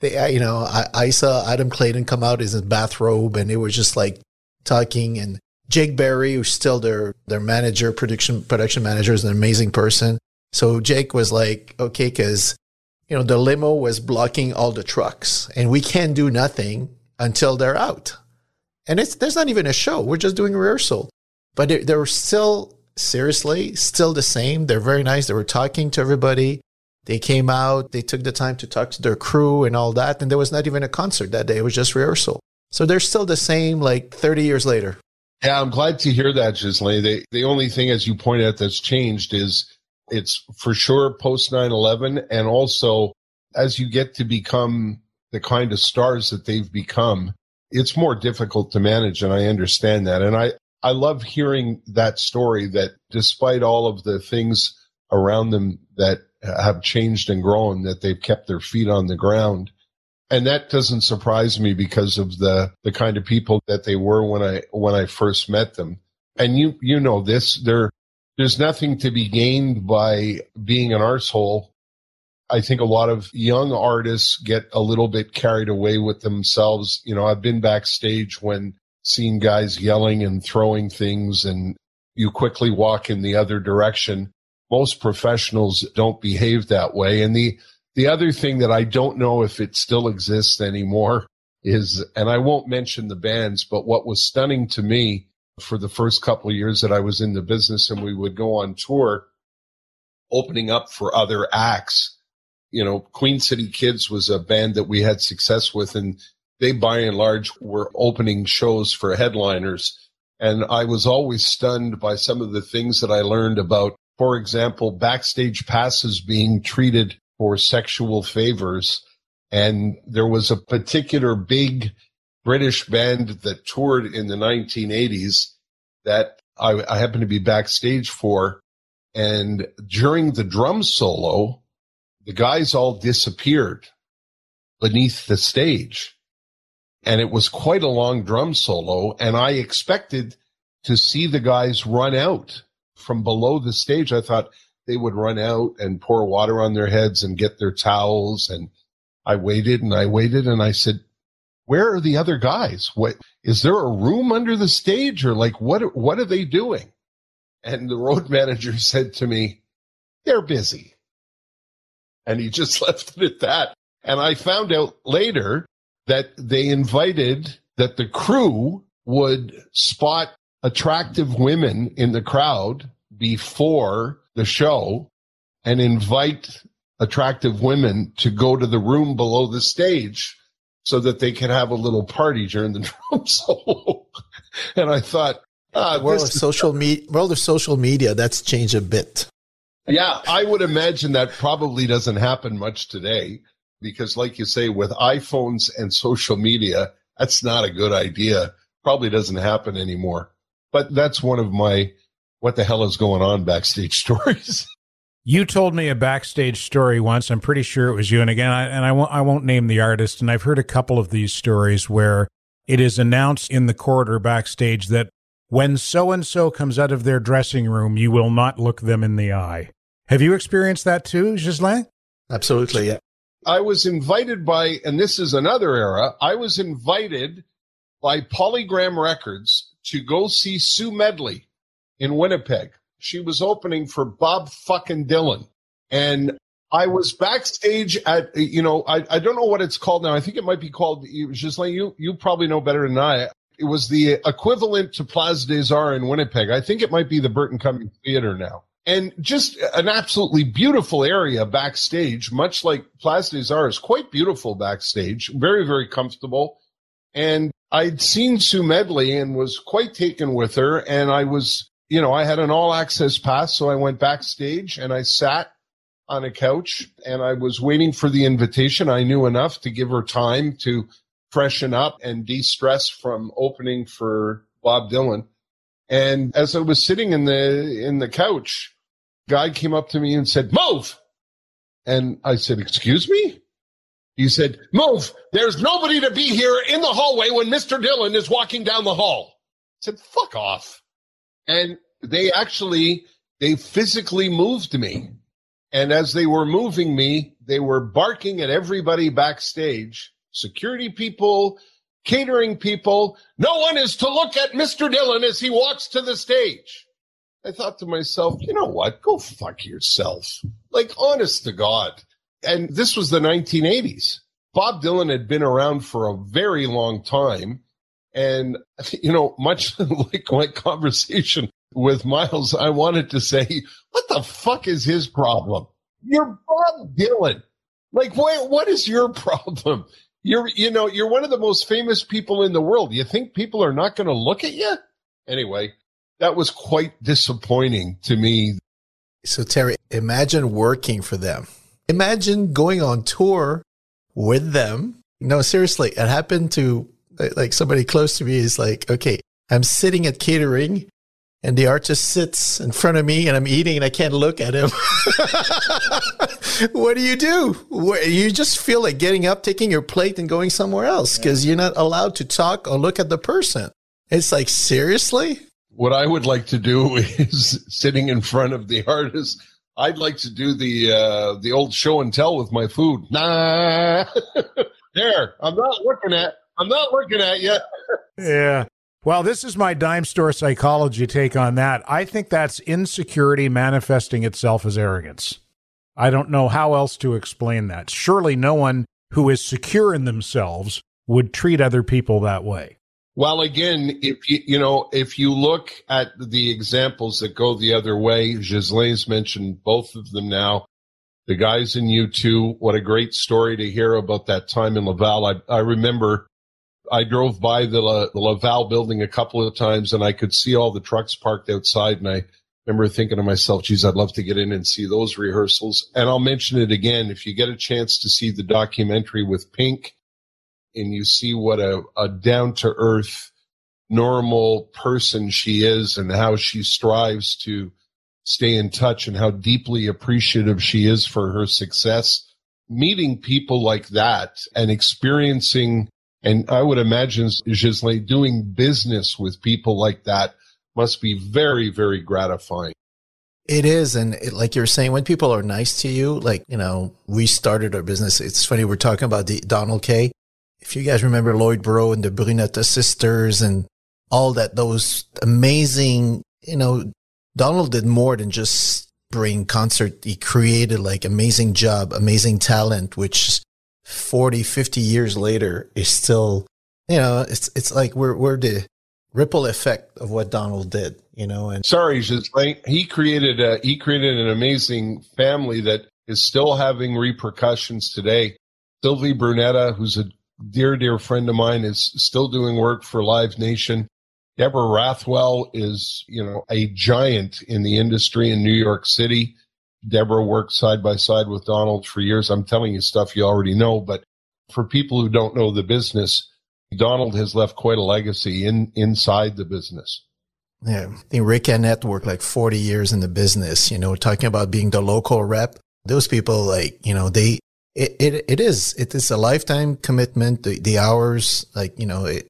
they, you know, I, I saw Adam Clayton come out in his bathrobe and it was just like talking and Jake Berry, who's still their their manager, production production manager, is an amazing person. So Jake was like, okay, because you know the limo was blocking all the trucks, and we can't do nothing until they're out. And it's there's not even a show; we're just doing rehearsal. But they, they were still seriously still the same. They're very nice. They were talking to everybody. They came out, they took the time to talk to their crew and all that. And there was not even a concert that day. It was just rehearsal. So they're still the same like 30 years later. Yeah, I'm glad to hear that, Ghislain. The, the only thing, as you point out, that's changed is it's for sure post 9 11. And also, as you get to become the kind of stars that they've become, it's more difficult to manage. And I understand that. And I, I love hearing that story that despite all of the things around them that have changed and grown, that they've kept their feet on the ground. And that doesn't surprise me because of the, the kind of people that they were when I, when I first met them. And you, you know this, there, there's nothing to be gained by being an arsehole. I think a lot of young artists get a little bit carried away with themselves. You know, I've been backstage when seen guys yelling and throwing things and you quickly walk in the other direction. Most professionals don't behave that way. And the, the other thing that I don't know if it still exists anymore is, and I won't mention the bands, but what was stunning to me for the first couple years that I was in the business and we would go on tour, opening up for other acts. You know, Queen City Kids was a band that we had success with and they by and large were opening shows for headliners. And I was always stunned by some of the things that I learned about, for example, backstage passes being treated for sexual favors. And there was a particular big British band that toured in the 1980s that I, I happened to be backstage for. And during the drum solo, the guys all disappeared beneath the stage and it was quite a long drum solo. And I expected to see the guys run out from below the stage. I thought they would run out and pour water on their heads and get their towels. And I waited and I waited and I said, where are the other guys? What is there a room under the stage or like what, what are they doing? And the road manager said to me, they're busy. And he just left it at that. And I found out later that they invited that the crew would spot attractive women in the crowd before the show and invite attractive women to go to the room below the stage so that they could have a little party during the drum solo. and I thought, ah, world of social media, world of social media, that's changed a bit. Yeah, I would imagine that probably doesn't happen much today because like you say, with iPhones and social media, that's not a good idea. Probably doesn't happen anymore. But that's one of my what the hell is going on backstage stories. You told me a backstage story once. I'm pretty sure it was you. And again, I, and I won't, I won't name the artist. And I've heard a couple of these stories where it is announced in the corridor backstage that when so and so comes out of their dressing room, you will not look them in the eye. Have you experienced that too, Ghislain? Absolutely. Yeah. I was invited by, and this is another era, I was invited by Polygram Records to go see Sue Medley in Winnipeg. She was opening for Bob fucking Dylan. And I was backstage at, you know, I, I don't know what it's called now. I think it might be called, like you, you probably know better than I. It was the equivalent to Place des Arts in Winnipeg. I think it might be the Burton Cummings Theater now and just an absolutely beautiful area backstage, much like Place des Arts, quite beautiful backstage, very, very comfortable. And I'd seen Sue Medley and was quite taken with her. And I was, you know, I had an all access pass. So I went backstage and I sat on a couch and I was waiting for the invitation. I knew enough to give her time to freshen up and de stress from opening for Bob Dylan. And as I was sitting in the in the couch, guy came up to me and said, "Move." And I said, "Excuse me?" He said, "Move. There's nobody to be here in the hallway when Mr. Dylan is walking down the hall." I said, "Fuck off." And they actually they physically moved me. And as they were moving me, they were barking at everybody backstage, security people, catering people. No one is to look at Mr. Dylan as he walks to the stage. I thought to myself, you know what? Go fuck yourself. Like, honest to God. And this was the 1980s. Bob Dylan had been around for a very long time. And, you know, much like my conversation with Myles, I wanted to say, what the fuck is his problem? You're Bob Dylan. Like, what, what is your problem? You're, you know, you're one of the most famous people in the world. You think people are not going to look at you? Anyway, that was quite disappointing to me. So, Terry, imagine working for them. Imagine going on tour with them. No, seriously, it happened to like somebody close to me is like, okay, I'm sitting at catering and the artist sits in front of me and I'm eating and I can't look at him. what do you do? You just feel like getting up, taking your plate and going somewhere else because you're not allowed to talk or look at the person. It's like, seriously? What I would like to do is sitting in front of the artist. I'd like to do the uh, the old show and tell with my food. Nah, there. I'm not looking at. I'm not looking at you. yeah. Well, this is my dime store psychology take on that. I think that's insecurity manifesting itself as arrogance. I don't know how else to explain that. Surely no one who is secure in themselves would treat other people that way. Well, again, if you you know if you look at the examples that go the other way, Ghislain's mentioned both of them now. The guys in U2, what a great story to hear about that time in Laval. I, I remember I drove by the, the Laval building a couple of times and I could see all the trucks parked outside. And I remember thinking to myself, geez, I'd love to get in and see those rehearsals. And I'll mention it again. If you get a chance to see the documentary with Pink and you see what a, a down to earth, normal person she is and how she strives to stay in touch and how deeply appreciative she is for her success. Meeting people like that and experiencing and I would imagine Ghislain doing business with people like that must be very, very gratifying. It is. And it, like you're saying, when people are nice to you, like, you know, we started our business. It's funny. We're talking about the Donald Kay. If you guys remember Lloyd Bro and the Brunetta sisters and all that, those amazing, you know, Donald did more than just bring concert. He created like amazing job, amazing talent, which 40, 50 years later is still, you know, it's, it's like we're, we're the ripple effect of what Donald did, you know, and sorry, like he created a, he created an amazing family that is still having repercussions today. Sylvie Brunetta, who's a dear, dear friend of mine, is still doing work for Live Nation. Deborah Rathwell is, you know, a giant in the industry in New York City. Deborah worked side by side with Donald for years. I'm telling you stuff you already know, but for people who don't know the business, Donald has left quite a legacy in inside the business. Yeah, I think Rick Annett worked like 40 years in the business, you know, talking about being the local rep. Those people, like, you know, they, it, it, it is, it is a lifetime commitment. The, the hours, like, you know, it,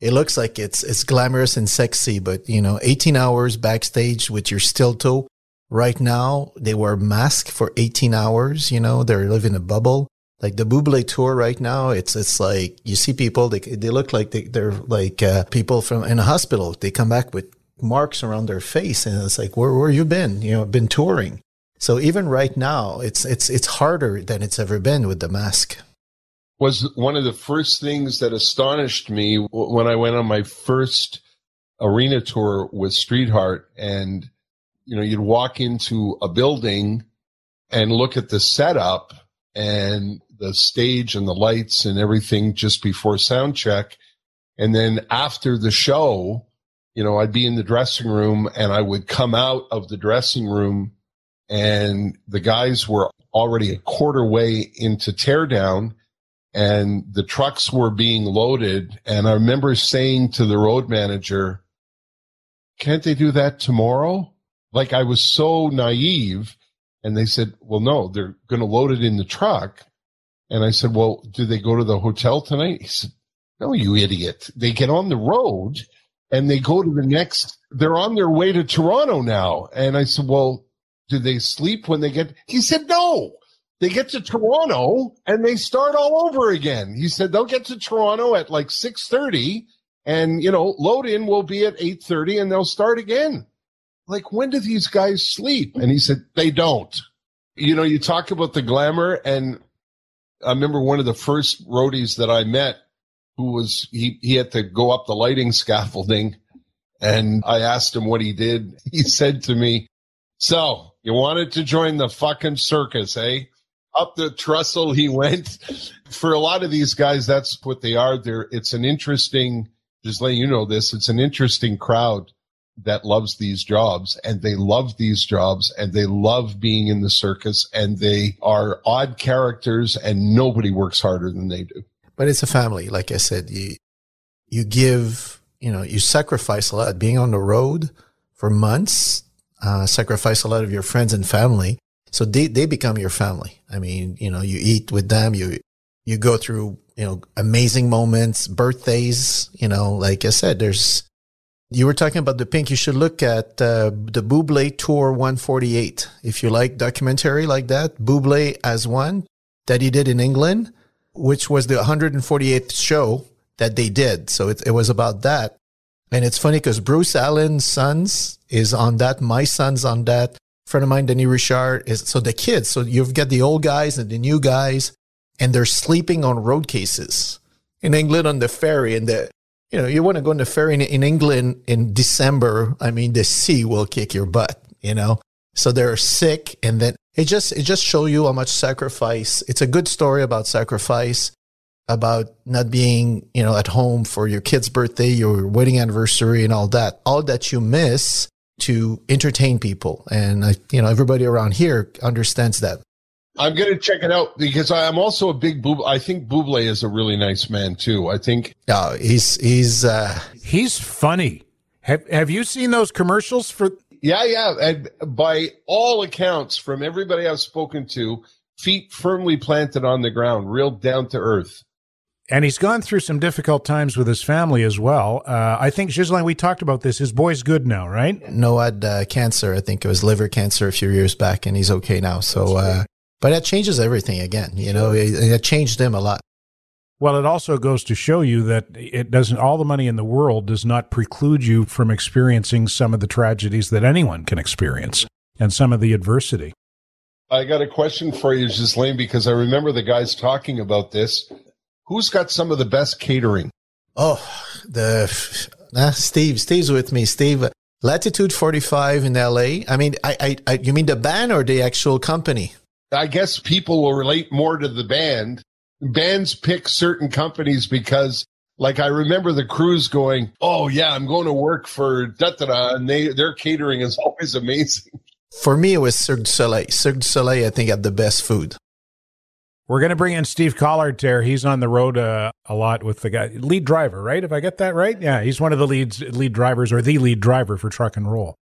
it looks like it's, it's glamorous and sexy, but, you know, 18 hours backstage with your steel toe right now they wear masks for 18 hours you know they're living a bubble like the Buble tour right now, it's it's like you see people they they look like they, they're like uh, people from in a hospital. They come back with marks around their face, and it's like where where you been? You know, been touring. So even right now, it's it's it's harder than it's ever been with the mask. Was one of the first things that astonished me when I went on my first arena tour with Streetheart, and you know, you'd walk into a building and look at the setup and the stage and the lights and everything just before sound check. And then after the show, you know, I'd be in the dressing room and I would come out of the dressing room and the guys were already a quarter way into teardown and the trucks were being loaded. And I remember saying to the road manager, can't they do that tomorrow? Like I was so naive. And they said, well, no, they're going to load it in the truck. And I said, well, do they go to the hotel tonight? He said, no, you idiot. They get on the road and they go to the next, they're on their way to Toronto now. And I said, well, do they sleep when they get, he said, no, they get to Toronto and they start all over again. He said, they'll get to Toronto at like 630 and, you know, load in will be at 830 and they'll start again like, when do these guys sleep? And he said, they don't. You know, you talk about the glamour. And I remember one of the first roadies that I met who was, he, he had to go up the lighting scaffolding. And I asked him what he did. He said to me, so, You wanted to join the fucking circus, eh? Up the trestle he went. For a lot of these guys, that's what they are. There, it's an interesting. Just letting you know this. It's an interesting crowd that loves these jobs and they love these jobs and they love being in the circus and they are odd characters and nobody works harder than they do. But it's a family. Like I said, you, you give, you know, you sacrifice a lot being on the road for months, uh, sacrifice a lot of your friends and family. So they, they become your family. I mean, you know, you eat with them, you, you go through, you know, amazing moments, birthdays, you know, like I said, there's, you were talking about the pink. You should look at uh, the Buble Tour 148. If you like documentary like that, Buble as one that he did in England, which was the 148th show that they did. So it, it was about that. And it's funny because Bruce Allen's sons is on that. My son's on that. Friend of mine, Denis Richard, is so the kids. So you've got the old guys and the new guys, and they're sleeping on road cases in England on the ferry. And the you know, you want to go on the ferry in, in England in December. I mean, the sea will kick your butt, you know? So they're sick. And then it just, it just show you how much sacrifice. It's a good story about sacrifice, about not being, you know, at home for your kid's birthday, your wedding anniversary and all that, all that you miss to entertain people. And I, you know, everybody around here understands that. I'm going to check it out because I'm also a big boob. I think Buble is a really nice man too. I think. Yeah, he's he's uh, he's funny. Have Have you seen those commercials for? Yeah, yeah. And by all accounts, from everybody I've spoken to, feet firmly planted on the ground, real down to earth. And he's gone through some difficult times with his family as well. Uh, I think Ghislain, we talked about this. His boy's good now, right? No, had uh, cancer. I think it was liver cancer a few years back, and he's okay now. So. Uh, but that changes everything again. You know, it, it changed them a lot. Well, it also goes to show you that it doesn't, all the money in the world does not preclude you from experiencing some of the tragedies that anyone can experience and some of the adversity. I got a question for you, Ghislain, because I remember the guys talking about this. Who's got some of the best catering? Oh, the uh, Steve. Steve's with me. Steve, Latitude 45 in LA. I mean, I, I, I, you mean the band or the actual company? I guess people will relate more to the band. Bands pick certain companies because, like, I remember the crews going, "Oh yeah, I'm going to work for da da da," and they their catering is always amazing. For me, it was Cirque du Soleil. Cirque du Soleil, I think, had the best food. We're going to bring in Steve Collard there. He's on the road uh, a lot with the guy, lead driver, right? If I get that right, yeah, he's one of the leads, lead drivers or the lead driver for Truck and Roll.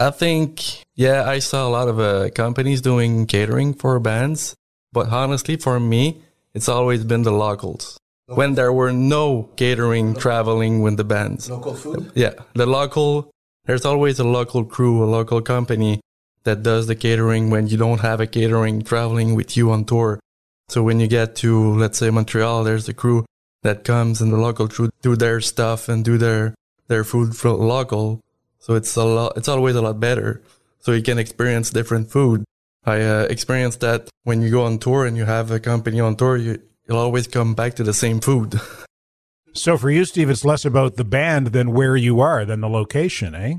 I think, yeah, I saw a lot of uh, companies doing catering for bands, but honestly, for me, it's always been the locals. Local. When there were no catering local. traveling with the bands. Local food? Yeah, the local, there's always a local crew, a local company that does the catering when you don't have a catering traveling with you on tour. So when you get to, let's say, Montreal, there's the crew that comes and the local crew do their stuff and do their, their food for local. So it's a lot, it's always a lot better. So you can experience different food. I uh, experienced that when you go on tour and you have a company on tour, you, you'll always come back to the same food. so for you, Steve, it's less about the band than where you are, than the location, eh?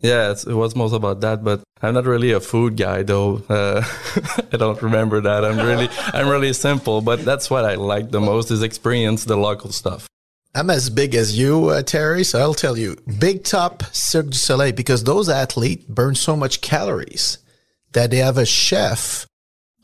Yeah, it was most about that, but I'm not really a food guy, though. Uh, I don't remember that. I'm really, I'm really simple, but that's what I like the most is experience the local stuff. I'm as big as you, uh, Terry, so I'll tell you, big top Cirque du Soleil, because those athletes burn so much calories that they have a chef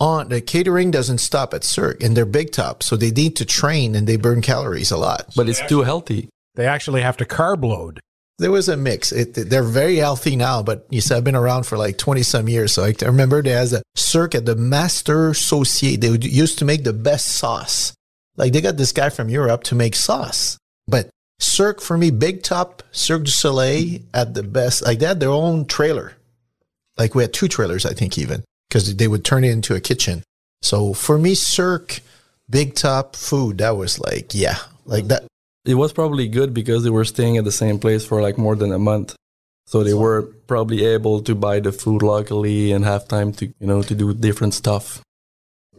on the catering doesn't stop at Cirque and they're big top. So they need to train and they burn calories a lot. But it's too healthy. They actually have to carb load. There was a mix. It, they're very healthy now, but you said I've been around for like 20 some years. So I remember there was a Cirque at the Master Saucier. They used to make the best sauce. Like they got this guy from Europe to make sauce. But Cirque for me, Big Top, Cirque du Soleil at the best. Like they had their own trailer. Like we had two trailers, I think, even because they would turn it into a kitchen. So for me, Cirque, Big Top food, that was like, yeah, like that. It was probably good because they were staying at the same place for like more than a month. So they were probably able to buy the food locally and have time to, you know, to do different stuff.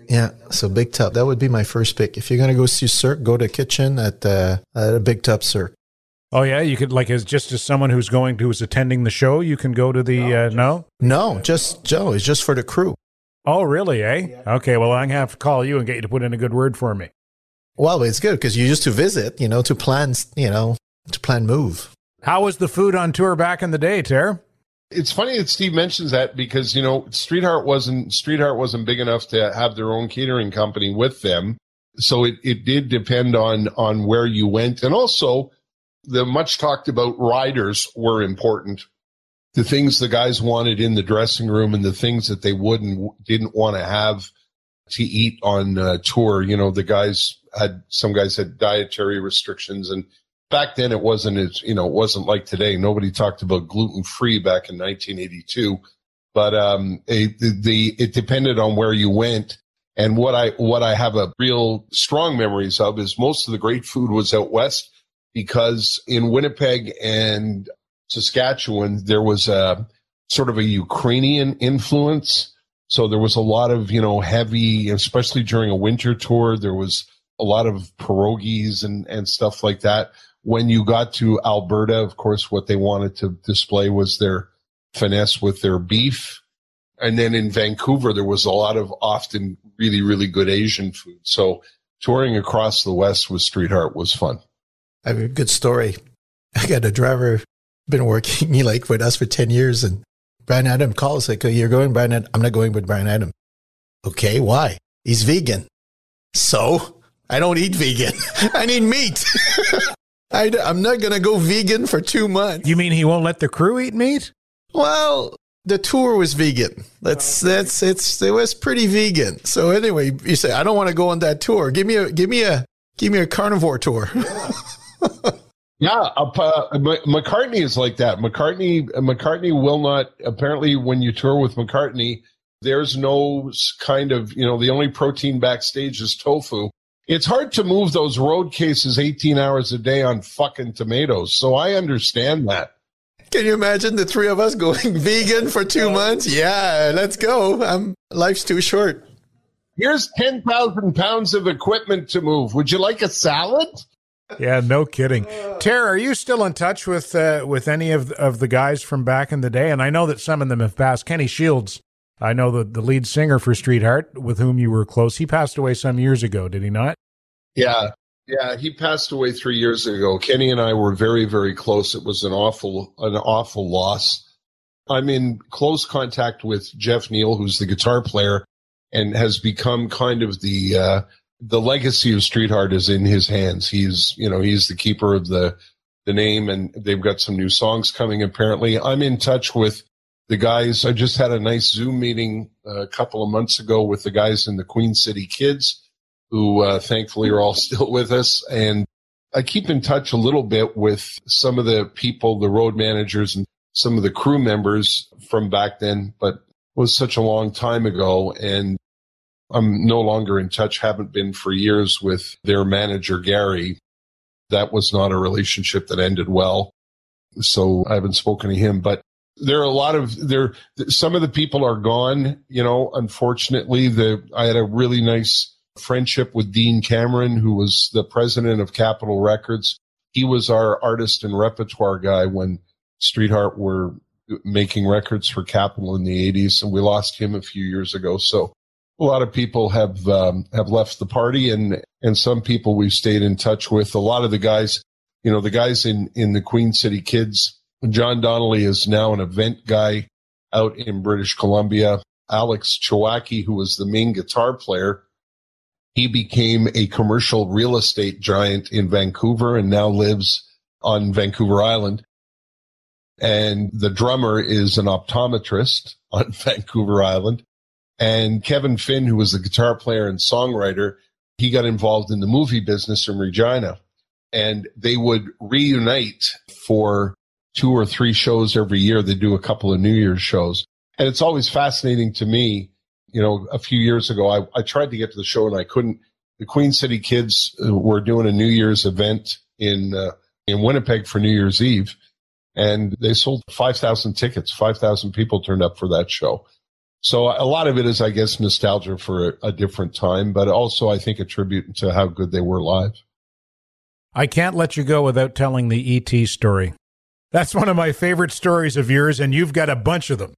Yeah, so Big Top. That would be my first pick. If you're going to go see Cirque, go to Kitchen at, uh, at a Big Top Cirque. Oh yeah, you could like as just as someone who's going who's attending the show, you can go to the no. Uh, no? no, just Joe. It's just for the crew. Oh really? Eh? Okay. Well, I'm gonna have to call you and get you to put in a good word for me. Well, it's good because you used to visit, you know, to plan, you know, to plan move. How was the food on tour back in the day, Ter? It's funny that Steve mentions that because you know Streetheart wasn't Streetheart wasn't big enough to have their own catering company with them, so it, it did depend on on where you went, and also the much talked about riders were important. The things the guys wanted in the dressing room and the things that they wouldn't didn't want to have to eat on uh, tour. You know, the guys had some guys had dietary restrictions, and back then it wasn't as you know it wasn't like today. Nobody talked about gluten free back in 1982, but um, the, the it depended on where you went. And what I what I have a real strong memories of is most of the great food was out west because in Winnipeg and Saskatchewan there was a sort of a Ukrainian influence. So there was a lot of you know heavy, especially during a winter tour. There was a lot of pierogies and, and stuff like that. When you got to Alberta, of course, what they wanted to display was their finesse with their beef. And then in Vancouver, there was a lot of often really, really good Asian food. So touring across the West with Streetheart was fun. I have a good story. I got a driver been working like with us for 10 years and Bryan Adam calls like, oh, you're going Adam. I'm not going with Bryan Adam. Okay. Why? He's vegan. So I don't eat vegan. I need meat. I, am not going to go vegan for two months. You mean he won't let the crew eat meat? Well, the tour was vegan. That's that's it's it was pretty vegan. So anyway, you say I don't want to go on that tour. Give me a give me a give me a carnivore tour. yeah, uh, McCartney is like that. McCartney McCartney will not. Apparently, when you tour with McCartney, there's no kind of you know the only protein backstage is tofu it's hard to move those road cases 18 hours a day on fucking tomatoes. So I understand that. Can you imagine the three of us going vegan for two months? Yeah, let's go. I'm, life's too short. Here's 10,000 pounds of equipment to move. Would you like a salad? Yeah, no kidding. Tara, are you still in touch with uh, with any of of the guys from back in the day? And I know that some of them have passed. Kenny Shields I know the, the lead singer for Streetheart, with whom you were close, he passed away some years ago, did he not? Yeah. Yeah, he passed away three years ago. Kenny and I were very, very close. It was an awful, an awful loss. I'm in close contact with Jeff Neill, who's the guitar player, and has become kind of the uh, the legacy of Streetheart is in his hands. He's, you know, he's the keeper of the the name, and they've got some new songs coming. Apparently, I'm in touch with the guys. I just had a nice Zoom meeting uh, a couple of months ago with the guys in the Queen City Kids, who uh, thankfully are all still with us. And I keep in touch a little bit with some of the people, the road managers, and some of the crew members from back then, but it was such a long time ago. And I'm no longer in touch, haven't been for years with their manager, Gary. That was not a relationship that ended well. So I haven't spoken to him, but there are a lot of there some of the people are gone you know unfortunately. The i had a really nice friendship with Deane Cameron who was the president of capitol records. He was our artist and repertoire guy when streetheart were making records for capitol in the 80s and we lost him a few years ago. So a lot of people have um, have left the party and and some people we've stayed in touch with. A lot of the guys you know the guys in in the queen city kids John Donnelly is now an event guy out in British Columbia. Alex Chowacki, who was the main guitar player, he became a commercial real estate giant in Vancouver and now lives on Vancouver Island. And the drummer is an optometrist on Vancouver Island. And Kevin Finn, who was the guitar player and songwriter, he got involved in the movie business in Regina. And they would reunite for two or three shows every year. They do a couple of New Year's shows. And it's always fascinating to me. You know, a few years ago, I, I tried to get to the show and I couldn't. The Queen City Kids uh, were doing a New Year's event in uh, in Winnipeg for New Year's Eve, and they sold five thousand tickets. Five thousand people turned up for that show. So a lot of it is, I guess, nostalgia for a, a different time, but also I think a tribute to how good they were live. I can't let you go without telling the ET story. That's one of my favorite stories of yours, and you've got a bunch of them.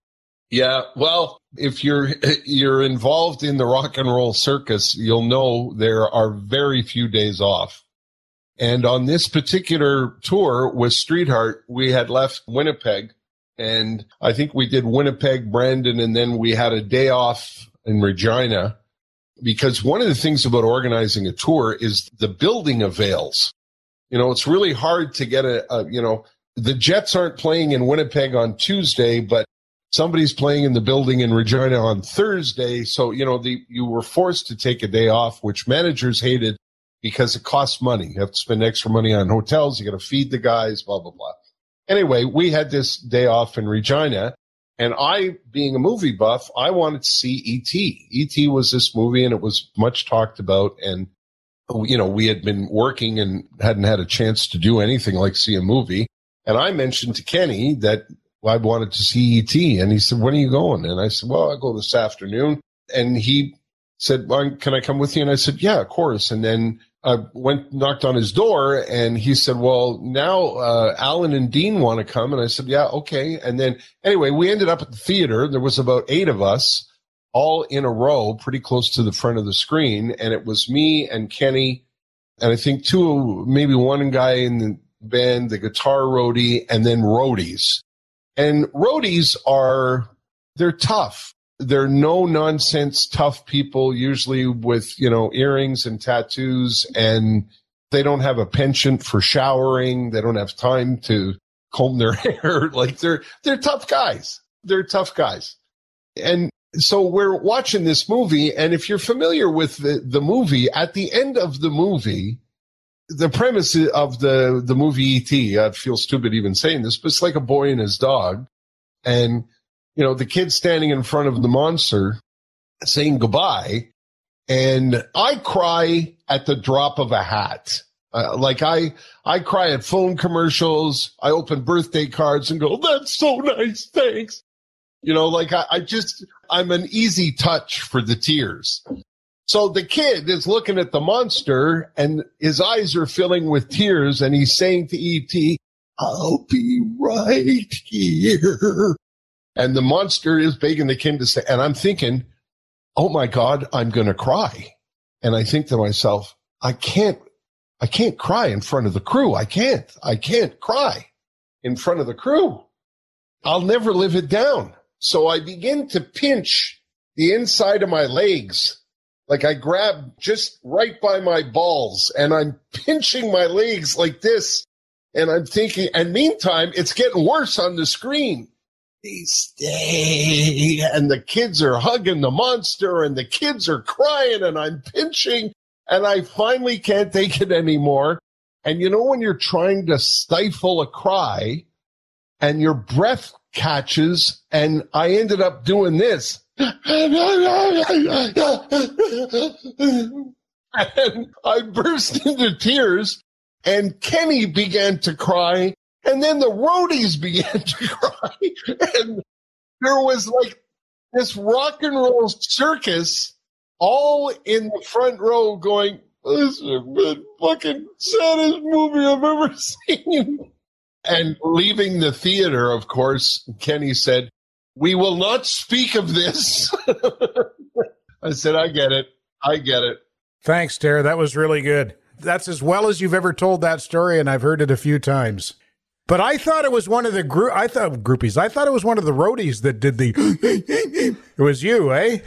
Yeah, well, if you're you're involved in the rock and roll circus, you'll know there are very few days off. And on this particular tour with Streetheart, we had left Winnipeg and I think we did Winnipeg, Brandon, and then we had a day off in Regina because one of the things about organizing a tour is the building avails. You know, it's really hard to get a, a you know, the Jets aren't playing in Winnipeg on Tuesday, but somebody's playing in the building in Regina on Thursday. So, you know, the, you were forced to take a day off, which managers hated because it costs money. You have to spend extra money on hotels. You got to feed the guys, blah, blah, blah. Anyway, we had this day off in Regina and I, being a movie buff, I wanted to see E.T. E.T. was this movie and it was much talked about. And, you know, we had been working and hadn't had a chance to do anything like see a movie. And I mentioned to Kenny that I wanted to see ET. And he said, when are you going? And I said, well, I'll go this afternoon. And he said, well, can I come with you? And I said, yeah, of course. And then I went, knocked on his door and he said, well, now, uh, Alan and Dean want to come. And I said, yeah, okay. And then anyway, we ended up at the theater. There was about eight of us all in a row, pretty close to the front of the screen. And it was me and Kenny. And I think two, maybe one guy in the band, the guitar roadie, and then roadies. And roadies are, they're tough. They're no nonsense tough people, usually with, you know, earrings and tattoos and they don't have a penchant for showering. They don't have time to comb their hair. like they're, they're tough guys. They're tough guys. And so we're watching this movie. And if you're familiar with the, the movie, at the end of the movie, the premise of the the movie ET. I feel stupid even saying this, but it's like a boy and his dog, and you know the kid standing in front of the monster saying goodbye, and I cry at the drop of a hat. Uh, like I, I cry at phone commercials. I open birthday cards and go, "That's so nice, thanks." You know, like I, I just, I'm an easy touch for the tears. So the kid is looking at the monster and his eyes are filling with tears and he's saying to E.T., I'll be right here. And the monster is begging the kid to say, and I'm thinking, oh my God, I'm going to cry. And I think to myself, I can't, I can't cry in front of the crew. I can't, I can't cry in front of the crew. I'll never live it down. So I begin to pinch the inside of my legs like I grab just right by my balls and I'm pinching my legs like this. And I'm thinking, and meantime, it's getting worse on the screen. Stay. And the kids are hugging the monster and the kids are crying and I'm pinching and I finally can't take it anymore. And you know, when you're trying to stifle a cry and your breath catches and I ended up doing this and I burst into tears, and Kenny began to cry, and then the roadies began to cry, and there was like this rock and roll circus all in the front row going, this is the fucking saddest movie I've ever seen. And leaving the theater, of course, Kenny said, we will not speak of this. I said, I get it. I get it. Thanks, Tara. That was really good. That's as well as you've ever told that story, and I've heard it a few times. But I thought it was one of the group. I thought groupies. I thought it was one of the roadies that did the. it was you, eh?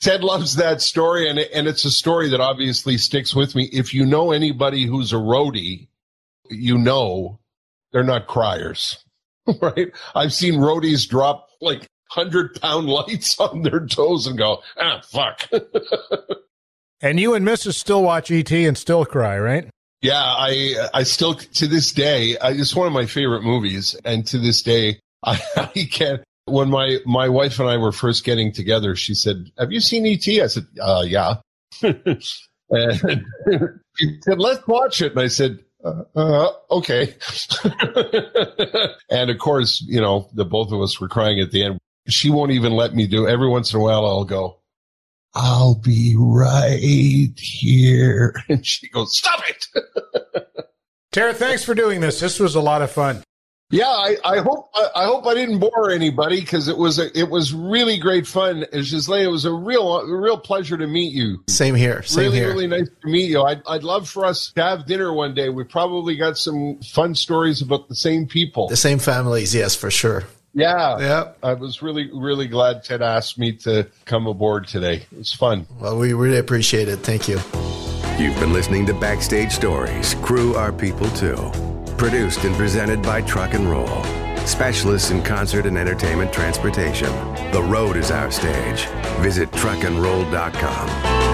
Ted loves that story, and and it's a story that obviously sticks with me. If you know anybody who's a roadie, you know they're not criers. right? I've seen roadies drop like hundred pound lights on their toes and go, ah, fuck. and you and Mrs. still watch ET and still cry, right? Yeah, I I still to this day, I, it's one of my favorite movies, and to this day, I, I can't. When my my wife and I were first getting together, she said, "Have you seen ET?" I said, uh, "Yeah." and she said, "Let's watch it," and I said, uh, uh, okay. and of course, you know, the both of us were crying at the end. She won't even let me do. Every once in a while, I'll go, I'll be right here. And she goes, stop it. Tara, thanks for doing this. This was a lot of fun. Yeah, I, I hope I, I hope I didn't bore anybody because it was a, it was really great fun. As it was a real a real pleasure to meet you. Same here. Same really, here. really nice to meet you. I'd, I'd love for us to have dinner one day. We probably got some fun stories about the same people. The same families, yes, for sure. Yeah, Yeah. I was really really glad Ted asked me to come aboard today. It was fun. Well, we really appreciate it. Thank you. You've been listening to Backstage Stories, Crew Are People Too. Produced and presented by Truck and Roll. Specialists in concert and entertainment transportation. The road is our stage. Visit truckandroll.com.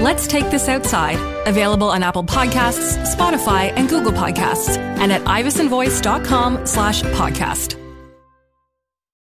Let's Take This Outside, available on Apple Podcasts, Spotify, and Google Podcasts, and at ivesonvoice.com slash podcast.